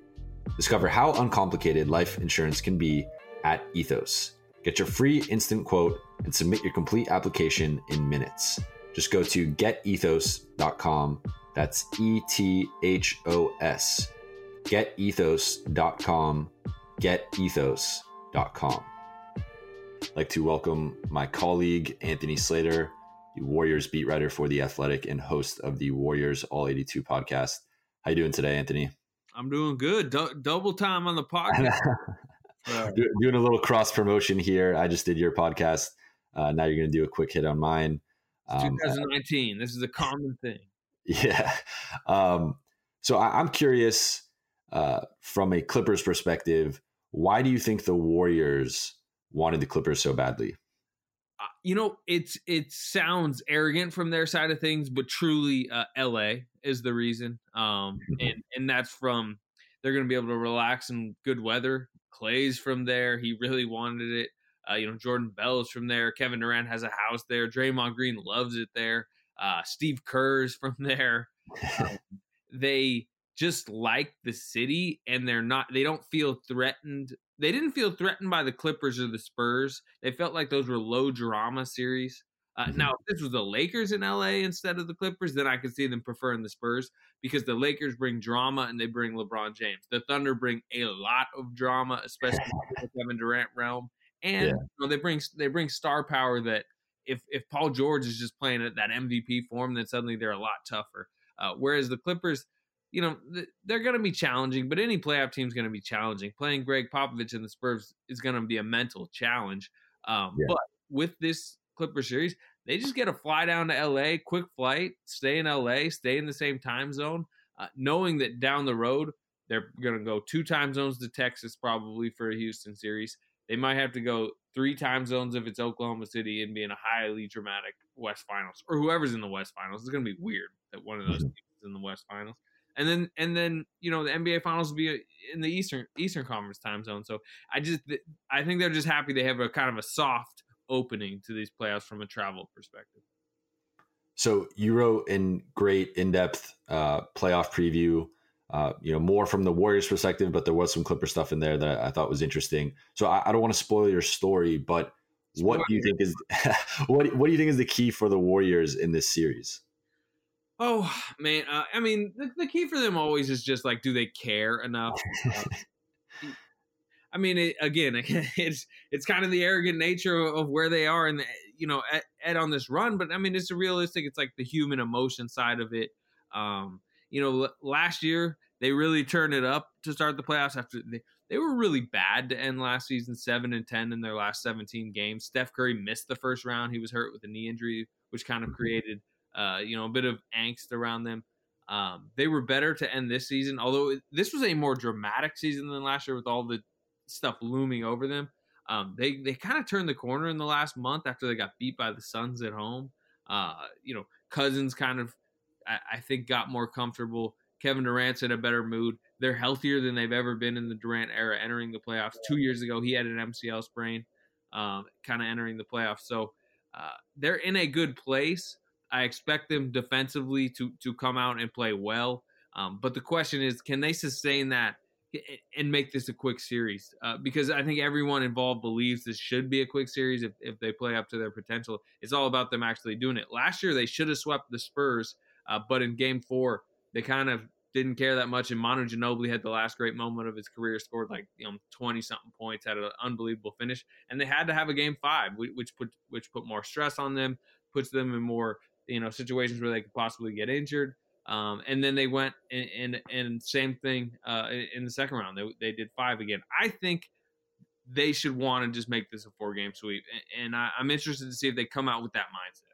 Discover how uncomplicated life insurance can be at Ethos. Get your free instant quote and submit your complete application in minutes. Just go to getethos.com. That's E T H O S. Getethos.com. Getethos.com. I'd like to welcome my colleague, Anthony Slater, the Warriors beat writer for The Athletic and host of the Warriors All 82 podcast. How you doing today, Anthony? I'm doing good. D- double time on the podcast. uh, doing a little cross promotion here. I just did your podcast. Uh, now you're going to do a quick hit on mine. Um, 2019. this is a common thing. Yeah. Um, so I, am curious uh, from a Clippers perspective, why do you think the Warriors wanted the Clippers so badly? you know, it's it sounds arrogant from their side of things, but truly, uh, L.A. is the reason, um, mm-hmm. and and that's from they're going to be able to relax in good weather. Klay's from there; he really wanted it. Uh, you know, Jordan Bell is from there. Kevin Durant has a house there. Draymond Green loves it there. Uh, Steve Kerr's from there. Um, they just like the city, and they're not. They don't feel threatened they didn't feel threatened by the Clippers or the Spurs. They felt like those were low drama series. Uh, mm-hmm. Now, if this was the Lakers in LA instead of the Clippers, then I could see them preferring the Spurs because the Lakers bring drama and they bring LeBron James. The Thunder bring a lot of drama, especially in the Kevin Durant realm, and yeah. you know, they bring they bring star power that if if Paul George is just playing at that MVP form, then suddenly they're a lot tougher. Uh, whereas the Clippers, you know, they're going to be challenging, but any playoff team is going to be challenging. Playing Gregg Popovich and the Spurs is going to be a mental challenge. Um, yeah. But with this Clipper series, they just get a fly down to LA, quick flight, stay in LA, stay in the same time zone, uh, knowing that down the road they're going to go two time zones to Texas probably for a Houston series. They might have to go three time zones if it's Oklahoma City and be in a highly dramatic West Finals or whoever's in the West Finals. It's going to be weird that one of those mm-hmm. teams is in the West Finals. And then and then you know the NBA Finals will be in the Eastern Eastern Conference time zone. So I just I think they're just happy they have a kind of a soft opening to these playoffs from a travel perspective. So you wrote in great in-depth uh, playoff preview. Uh, you know more from the Warriors' perspective, but there was some Clipper stuff in there that I thought was interesting. So I, I don't want to spoil your story, but what do you think is what What do you think is the key for the Warriors in this series? Oh man, uh, I mean, the, the, key for them always is just like, do they care enough? Uh, I mean, it, again, it's it's kind of the arrogant nature of where they are, and you know, at, at, on this run. But I mean, it's a realistic. It's like the human emotion side of it. Um, you know, last year they really turned it up to start the playoffs. After they, they were really bad to end last season, seven and ten in their last seventeen games. Steph Curry missed the first round; he was hurt with a knee injury, which kind of mm-hmm. created, uh, you know, a bit of angst around them. Um, they were better to end this season, although this was a more dramatic season than last year with all the stuff looming over them. Um, they they kind of turned the corner in the last month after they got beat by the Suns at home. Uh, you know, Cousins kind of I, I, think got more comfortable. Kevin Durant's in a better mood. They're healthier than they've ever been in the Durant era entering the playoffs. Two years ago, he had an MCL sprain, um, kind of entering the playoffs. So uh, they're in a good place. I expect them defensively to to come out and play well. Um, but the question is, can they sustain that and make this a quick series uh, because I think everyone involved believes this should be a quick series if, if they play up to their potential. It's all about them actually doing it. Last year they should have swept the Spurs, uh, but in Game Four they kind of didn't care that much. And Manu Ginobili had the last great moment of his career, scored like you know twenty something points, had an unbelievable finish, and they had to have a Game Five, which put which put more stress on them, puts them in more you know situations where they could possibly get injured. Um, and then they went and, and, and same thing uh, in the second round. They, they did five again. I think they should want to just make this a four game sweep. And, I, I'm interested to see if they come out with that mindset.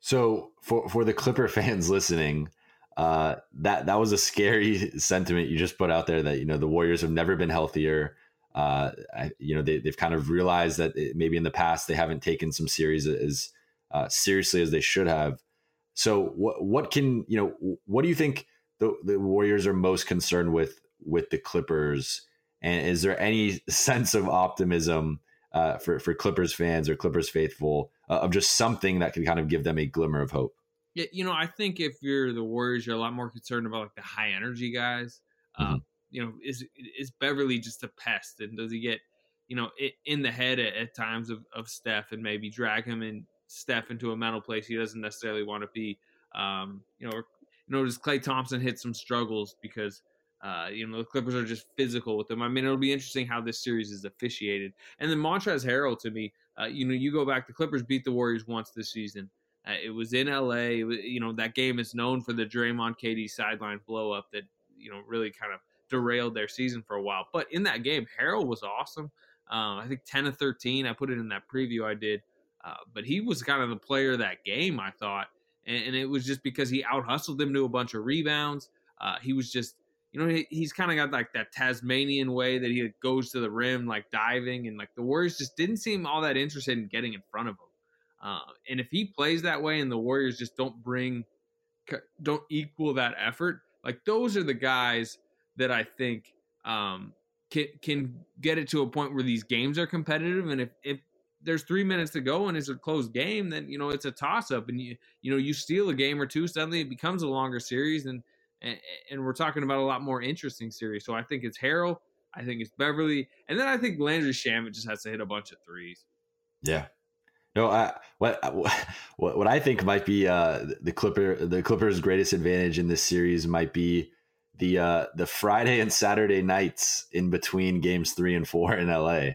So for for the Clipper fans listening, uh, that that was a scary sentiment you just put out there. That you know the Warriors have never been healthier. Uh, I, you know they, they've kind of realized that it, maybe in the past they haven't taken some series as uh, seriously as they should have. So what what can you know? What do you think the, the Warriors are most concerned with with the Clippers? And is there any sense of optimism uh, for for Clippers fans or Clippers faithful uh, of just something that can kind of give them a glimmer of hope? Yeah, you know, I think if you're the Warriors, you're a lot more concerned about like the high energy guys. Mm-hmm. Um, you know, is is Beverley just a pest, and does he get you know in the head at, at times of, of Steph and maybe drag him in Steph into a mental place he doesn't necessarily want to be. Um, you know, you know, does Klay Thompson hit some struggles because uh, you know the Clippers are just physical with them. I mean, it'll be interesting how this series is officiated. And then Montrezl Harrell, to me, uh, you know, you go back, the Clippers beat the Warriors once this season. Uh, it was in LA. Was, you know, that game is known for the Draymond KD sideline blow up that you know really kind of derailed their season for a while. But in that game, Harrell was awesome. Um, I think 10 of 13. I put it in that preview I did. Uh, but he was kind of the player of that game, I thought. And, and, it was just because he out hustled them to a bunch of rebounds. Uh, he was just, you know, he, he's kind of got like that Tasmanian way that he goes to the rim, like diving. And like the Warriors just didn't seem all that interested in getting in front of him. Uh, and if he plays that way and the Warriors just don't bring, don't equal that effort, like those are the guys that I think um, can can get it to a point where these games are competitive. And if if there's three minutes to go and it's a closed game, then you know it's a toss up, and you you know you steal a game or two, suddenly it becomes a longer series, and and, and we're talking about a lot more interesting series. So I think it's Harrell, I think it's Beverley, and then I think Landry Shamet just has to hit a bunch of threes. Yeah. No, I, what what what I think might be uh, the Clipper the Clippers' greatest advantage in this series might be the uh, the Friday and Saturday nights in between games three and four in LA.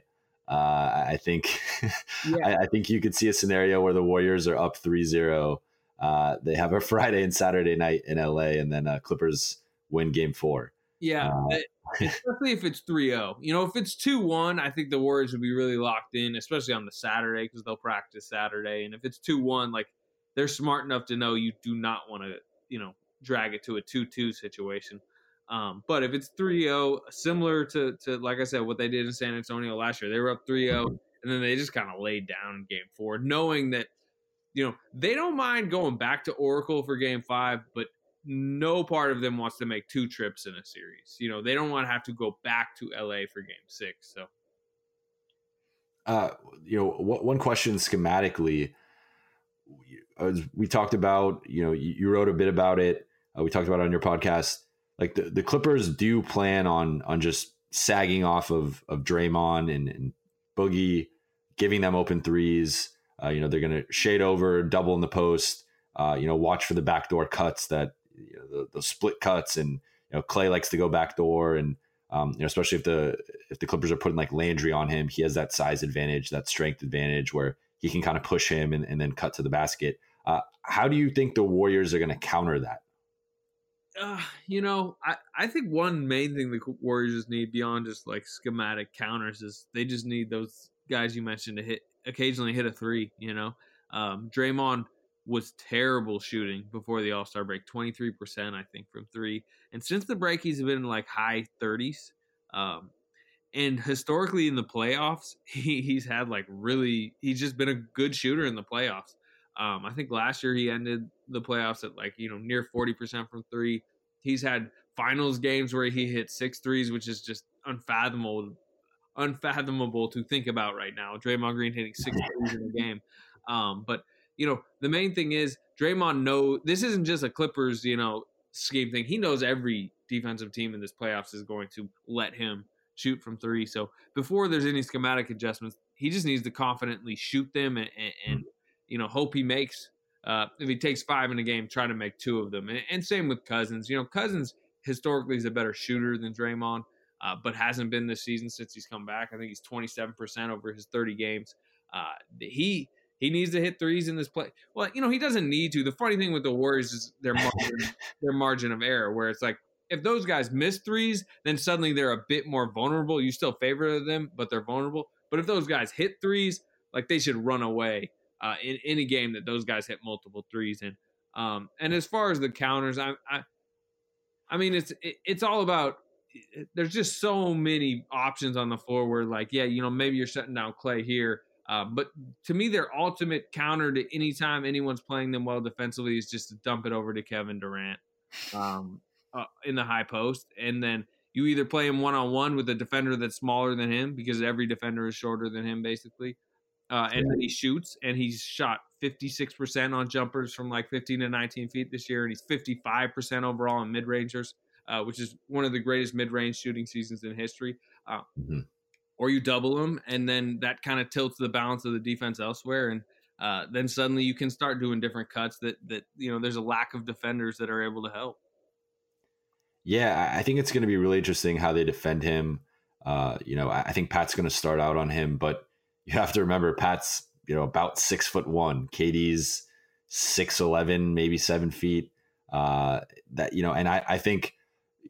Uh, I think yeah. I, I, think you could see a scenario where the Warriors are up 3-0 Uh, they have a Friday and Saturday night in LA, and then uh, Clippers win Game Four. Yeah, uh, especially if it's 3-0. You know, if it's 2-1, I think the Warriors would be really locked in, especially on the Saturday because they'll practice Saturday. And if it's 2-1, like they're smart enough to know you do not want to, you know, drag it to a 2-2 situation. Um, but if it's 3-0, similar to to like I said, what they did in San Antonio last year, they were up 3-0 and then they just kind of laid down in game four, knowing that, you know, they don't mind going back to Oracle for game five, but no part of them wants to make two trips in a series. You know, they don't want to have to go back to LA for game six. So, uh, you know, one question schematically, we talked about, you know, you wrote a bit about it. Uh, we talked about it on your podcast. Like the, the Clippers do plan on on just sagging off of of Draymond and, and Boogie, giving them open threes. Uh, you know, they're going to shade over, double in the post. Uh, you know, watch for the backdoor cuts that you know, the, the, split cuts, and you know Klay likes to go backdoor, and um, you know especially if the if the Clippers are putting like Landry on him, he has that size advantage, that strength advantage where he can kind of push him and, and then cut to the basket. Uh, how do you think the Warriors are going to counter that? Uh, you know, I, I think one main thing the Warriors need beyond just like schematic counters is they just need those guys you mentioned to hit occasionally hit a three. You know, um, Draymond was terrible shooting before the All Star break, 23%, I think, from three. And since the break, he's been in like high 30s. Um, and historically in the playoffs, he, he's had like really, he's just been a good shooter in the playoffs. Um, I think last year he ended the playoffs at like, you know, near 40% from three. He's had finals games where he hit six threes, which is just unfathomable, unfathomable to think about right now. Draymond Green hitting six threes in a game. Um, but you know, the main thing is Draymond know this isn't just a Clippers, you know, scheme thing. He knows every defensive team in this playoffs is going to let him shoot from three. So before there's any schematic adjustments, he just needs to confidently shoot them and, and, and you know hope he makes. Uh, if he takes five in a game, try to make two of them. And, and, same with Cousins. You know, Cousins historically is a better shooter than Draymond, uh, but hasn't been this season since he's come back. I think he's 27% over his 30 games. Uh, he he needs to hit threes in this play. Well, you know, he doesn't need to. The funny thing with the Warriors is their margin, their margin of error, where it's like if those guys miss threes, then suddenly they're a bit more vulnerable. You still favor them, but they're vulnerable. But if those guys hit threes, like they should run away uh, in any game that those guys hit multiple threes in. Um, and as far as the counters, I, I, I mean, it's it, it's all about. There's just so many options on the floor where, like, yeah, you know, maybe you're shutting down Klay here uh, but to me, their ultimate counter to any time anyone's playing them well defensively is just to dump it over to Kevin Durant um, uh, in the high post, and then you either play him one on one with a defender that's smaller than him because every defender is shorter than him, basically. Uh, and then he shoots, and he's shot 56% on jumpers from like 15 to 19 feet this year, and he's 55% overall on mid rangers, uh, which is one of the greatest mid range shooting seasons in history. Uh, mm-hmm or you double them, and then that kind of tilts the balance of the defense elsewhere, and uh, then suddenly you can start doing different cuts that that you know there's a lack of defenders that are able to help. Yeah, I think it's going to be really interesting how they defend him. Uh, you know, I think Pat's going to start out on him, but you have to remember Pat's you know about six foot one, KD's six eleven, maybe seven feet. Uh, that you know, and I, I think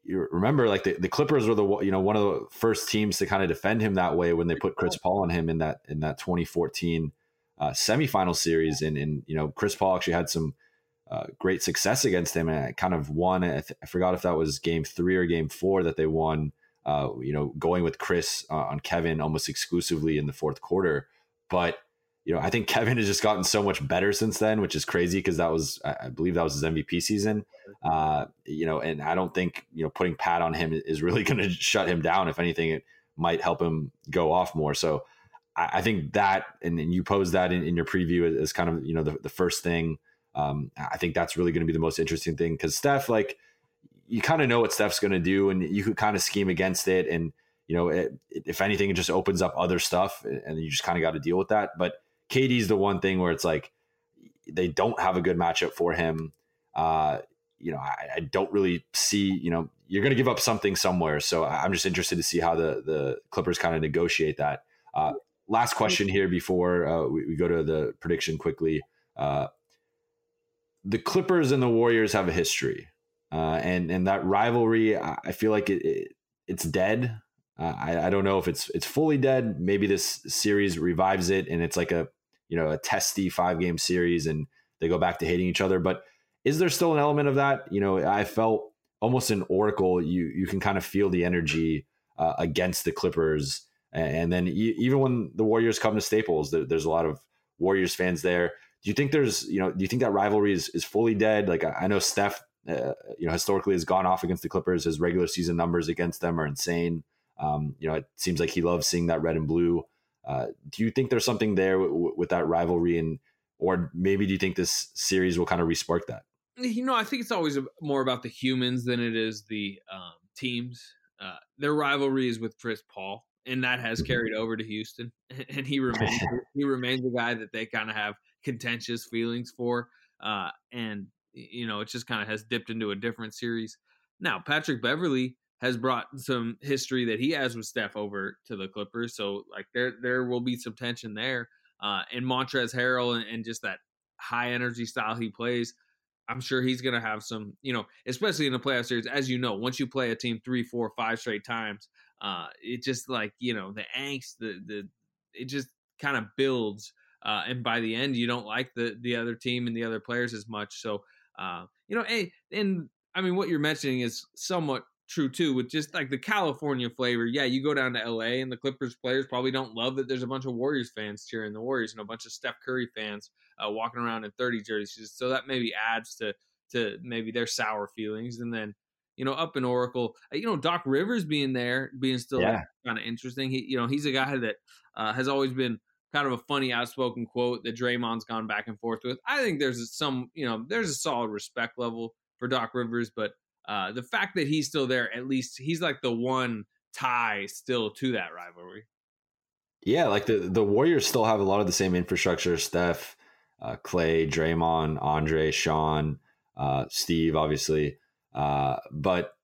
you remember like the, the Clippers were the you know one of the first teams to kind of defend him that way when they put Chris Paul on him in that in that 2014 uh, semifinal series. And and you know Chris Paul actually had some uh, great success against him and kind of won. I, th- I, forgot if that was game 3 or game 4 that they won uh, you know going with Chris uh, on Kevin almost exclusively in the fourth quarter but you know, I think Kevin has just gotten so much better since then, which is crazy because that was, I believe, that was his MVP season. Uh, you know, and I don't think you know putting Pat on him is really going to shut him down. If anything, it might help him go off more. So I, I think that, and, and, you posed that in, in your preview as kind of you know the, the first thing. Um, I think that's really going to be the most interesting thing because Steph, like, you kind of know what Steph's going to do, and you could kind of scheme against it, and you know, it, if anything, it just opens up other stuff, and you just kind of got to deal with that. But KD's the one thing where it's like they don't have a good matchup for him. Uh, you know, I, I, don't really see, you know, you're going to give up something somewhere. So I'm just interested to see how the, the Clippers kind of negotiate that. Uh, last question here before uh, we, we, go to the prediction quickly. Uh, the Clippers and the Warriors have a history, uh, and and that rivalry, I feel like it, it it's dead. Uh, I, I don't know if it's it's fully dead. Maybe this series revives it, and it's like a you know a testy five game series, and they go back to hating each other. But is there still an element of that? You know, I felt almost in Oracle, you you can kind of feel the energy uh, against the Clippers, and then even when the Warriors come to Staples, there's a lot of Warriors fans there. Do you think there's you know do you think that rivalry is is fully dead? Like I know Steph, uh, you know, historically has gone off against the Clippers. His regular season numbers against them are insane. Um, you know, it seems like he loves seeing that red and blue. Uh, do you think there's something there w- with that rivalry, and or maybe do you think this series will kind of respark that? You know, I think it's always more about the humans than it is the um, teams. Uh, their rivalry is with Chris Paul, and that has mm-hmm. carried over to Houston, and he remains he remains a guy that they kind of have contentious feelings for, uh, and you know, it just kind of has dipped into a different series. Now, Patrick Beverley has brought some history that he has with Steph over to the Clippers. So like there there will be some tension there. Uh, and Montrezl Harrell and, and, just that high energy style he plays, I'm sure he's going to have some, you know, especially in the playoff series. As you know, once you play a team three, four, five straight times, uh, it just like you know the angst, the the it just kind of builds. Uh, and by the end, you don't like the the other team and the other players as much. So, uh, you know, hey, and I mean, what you're mentioning is somewhat true too with just like the California flavor. Yeah, you go down to LA and the Clippers players probably don't love that there's a bunch of Warriors fans cheering the Warriors and a bunch of Steph Curry fans uh, walking around in 30 jerseys. So that maybe adds to to maybe their sour feelings. And then you know up in Oracle, uh, you know Doc Rivers being there, being still yeah. kind of interesting. He you know he's a guy that uh, has always been kind of a funny outspoken quote that Draymond's gone back and forth with. I think there's some you know there's a solid respect level for Doc Rivers, but uh, the fact that he's still there, at least he's like the one tie still to that rivalry. Yeah, like the the Warriors still have a lot of the same infrastructure. Steph, uh, Klay, Draymond, Andre, Shaun, uh, Steve, obviously, uh, but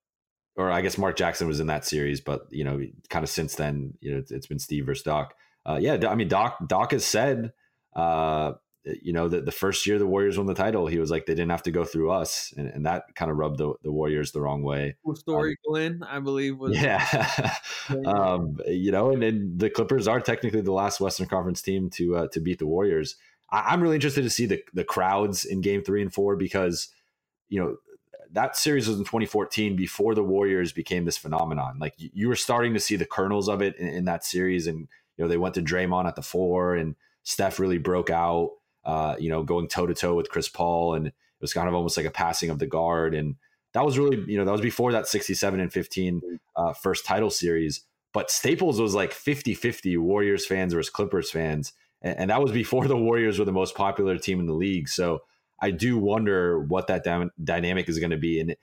or I guess Mark Jackson was in that series, but you know, kind of since then, you know, it's, it's been Steve versus Doc. Uh, yeah, I mean, Doc Doc has said uh, you know, the, the first year the Warriors won the title, he was like, they didn't have to go through us. And, and that kind of rubbed the, the Warriors the wrong way. story um, Glenn, I believe was. Yeah. um, you know, and then the Clippers are technically the last Western Conference team to, uh, to beat the Warriors. I, am really interested to see the, the crowds in game three and four because, you know, that series was in 2014 before the Warriors became this phenomenon. Like you, you were starting to see the kernels of it in, in that series. And, you know, they went to Draymond at the four and Steph really broke out uh, you know, going toe to toe with Chris Paul, and it was kind of almost like a passing of the guard. And that was really, you know, that was before that 67 and 15 uh, first title series. But Staples was like 50 50 Warriors fans versus Clippers fans. And, and, that was before the Warriors were the most popular team in the league. So I do wonder what that dy- dynamic is going to be. And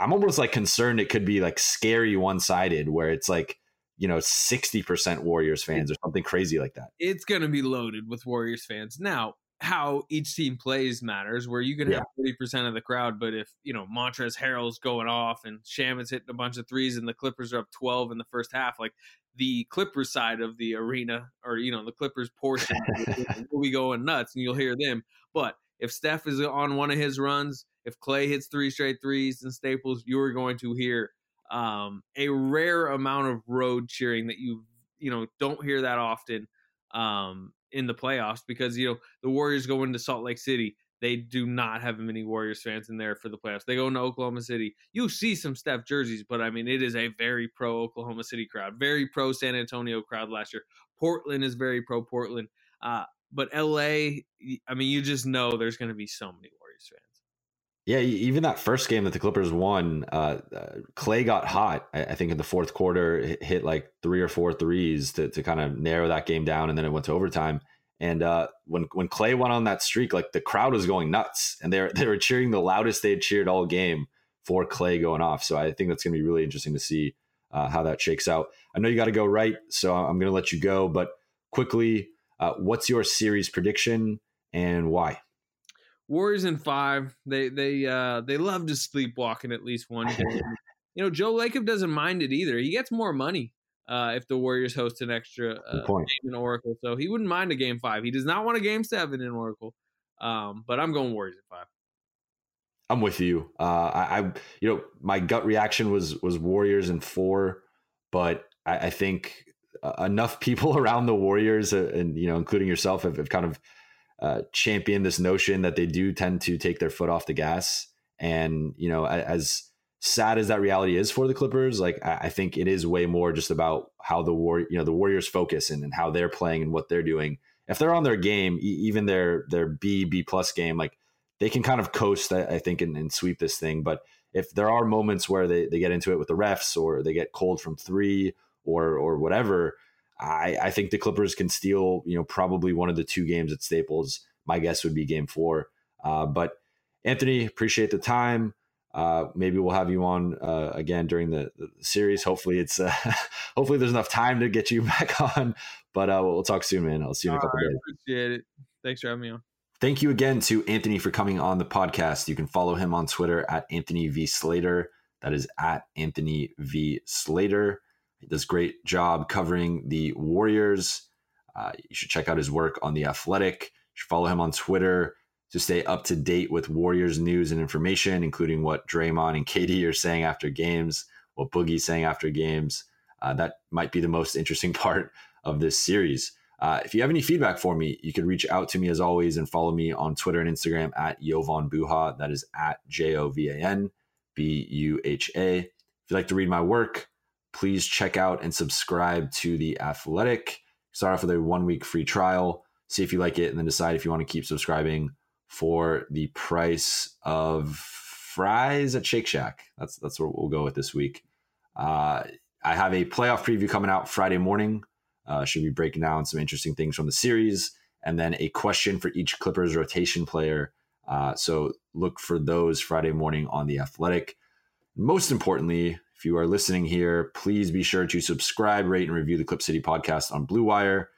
I'm almost like concerned it could be like scary one sided where it's like, you know, 60% Warriors fans or something crazy like that. It's going to be loaded with Warriors fans. Now, how each team plays matters, where you can have thirty percent of the crowd, but if you know Montrezl Harrell's going off and Shamet's hitting a bunch of threes and the Clippers are up twelve in the first half, like the Clippers side of the arena or you know the Clippers portion will be going nuts, and you'll hear them. But if Steph is on one of his runs, if Klay hits three straight threes and Staples, you are going to hear um, a rare amount of road cheering that you you know don't hear that often. Um, in the playoffs because you know the Warriors go into Salt Lake City. They do not have many Warriors fans in there for the playoffs. They go into Oklahoma City. You see some Steph jerseys, but I mean it is a very pro Oklahoma City crowd, very pro San Antonio crowd last year. Portland is very pro Portland. Uh, but LA, I mean, you just know there's going to be so many Warriors fans. Yeah, even that first game that the Clippers won, uh, uh, Klay got hot. I, I, think in the fourth quarter, hit like three or four threes to, to kind of narrow that game down, and then it went to overtime. And uh, when when Klay went on that streak, like the crowd was going nuts, and they were they were cheering the loudest they had cheered all game for Klay going off. So I think that's going to be really interesting to see uh, how that shakes out. I know you got to go right, so I'm going to let you go. But quickly, uh, what's your series prediction and why? Warriors in five. They they uh they love to sleepwalk in at least one game. you know, Joe Lacob doesn't mind it either. He gets more money uh, if the Warriors host an extra uh, game in Oracle, so he wouldn't mind a game five. He does not want a game seven in Oracle. Um, but I'm going Warriors in five. I'm with you. Uh, I, I, you know, my gut reaction was was Warriors in four, but I, I think uh, enough people around the Warriors, uh, and you know, including yourself, have, have kind of uh, championed this notion that they do tend to take their foot off the gas. And you know, as sad as that reality is for the Clippers, like I, I think it is way more just about how the war, you know, the Warriors focus and, and how they're playing and what they're doing. If they're on their game, e- even their their B B plus game, like they can kind of coast, I think, and, and, sweep this thing. But if there are moments where they, they get into it with the refs or they get cold from three or or whatever, I, I think the Clippers can steal, you know, probably one of the two games at Staples. My guess would be game four. Uh, but Anthony, appreciate the time. Uh, maybe we'll have you on uh, again during the, the, series. Hopefully, it's uh, hopefully there's enough time to get you back on. But uh, we'll talk soon, man. I'll see you in a couple days. Appreciate it. Thanks for having me on. Thank you again to Anthony for coming on the podcast. You can follow him on Twitter at Anthony V Slater. That is at Anthony V Slater. He does great job covering the Warriors. Uh, you should check out his work on the Athletic. You should follow him on Twitter to stay up to date with Warriors news and information, including what Draymond and KD are saying after games, what Boogie's saying after games. Uh, that might be the most interesting part of this series. Uh, if you have any feedback for me, you can reach out to me as always and follow me on Twitter and Instagram at Jovan Buha. That is at J O V A N B U H A. If you'd like to read my work, please check out and subscribe to The Athletic. Start off with a one week free trial, see if you like it, and then decide if you want to keep subscribing for the price of fries at Shake Shack. That's that's what we'll go with this week. Uh, I have a playoff preview coming out Friday morning uh, should be breaking down some interesting things from the series, and then a question for each Clippers rotation player. Uh, so look for those Friday morning on the Athletic. Most importantly, if you are listening here, please be sure to subscribe, rate, and review the Clip City podcast on Blue Wire.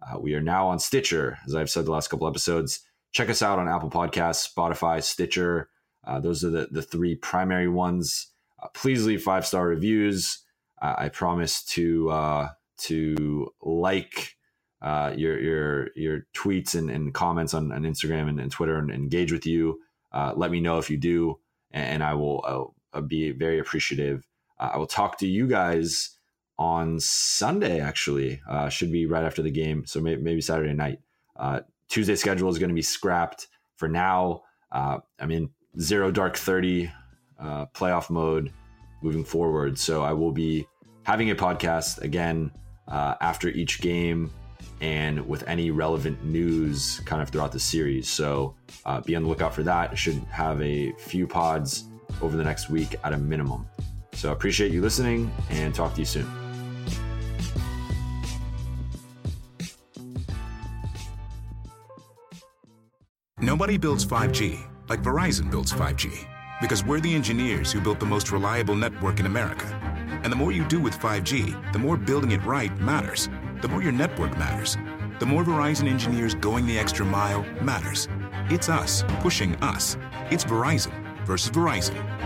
Uh, we are now on Stitcher, as I've said the last couple episodes. Check us out on Apple Podcasts, Spotify, Stitcher. Uh, those are the, the three primary ones. Uh, please leave five star reviews. Uh, I promise to uh, to like uh, your your your tweets and, and comments on, on Instagram and, and, Twitter and engage with you. Let me know if you do, and, I will I'll, I'll be very appreciative. Uh, I will talk to you guys on Sunday. Actually, uh, should be right after the game, so maybe, maybe Saturday night. Uh, Tuesday schedule is going to be scrapped for now. Uh, I'm in zero dark thirty playoff mode moving forward, so I will be having a podcast again uh, after each game and with any relevant news kind of throughout the series. So uh, be on the lookout for that. should have a few pods over the next week at a minimum. So I appreciate you listening and talk to you soon. Nobody builds 5G like Verizon builds 5G because we're the engineers who built the most reliable network in America and the more you do with 5G, the more building it right matters. The more your network matters. The more Verizon engineers going the extra mile matters. It's us pushing us. It's Verizon versus Verizon.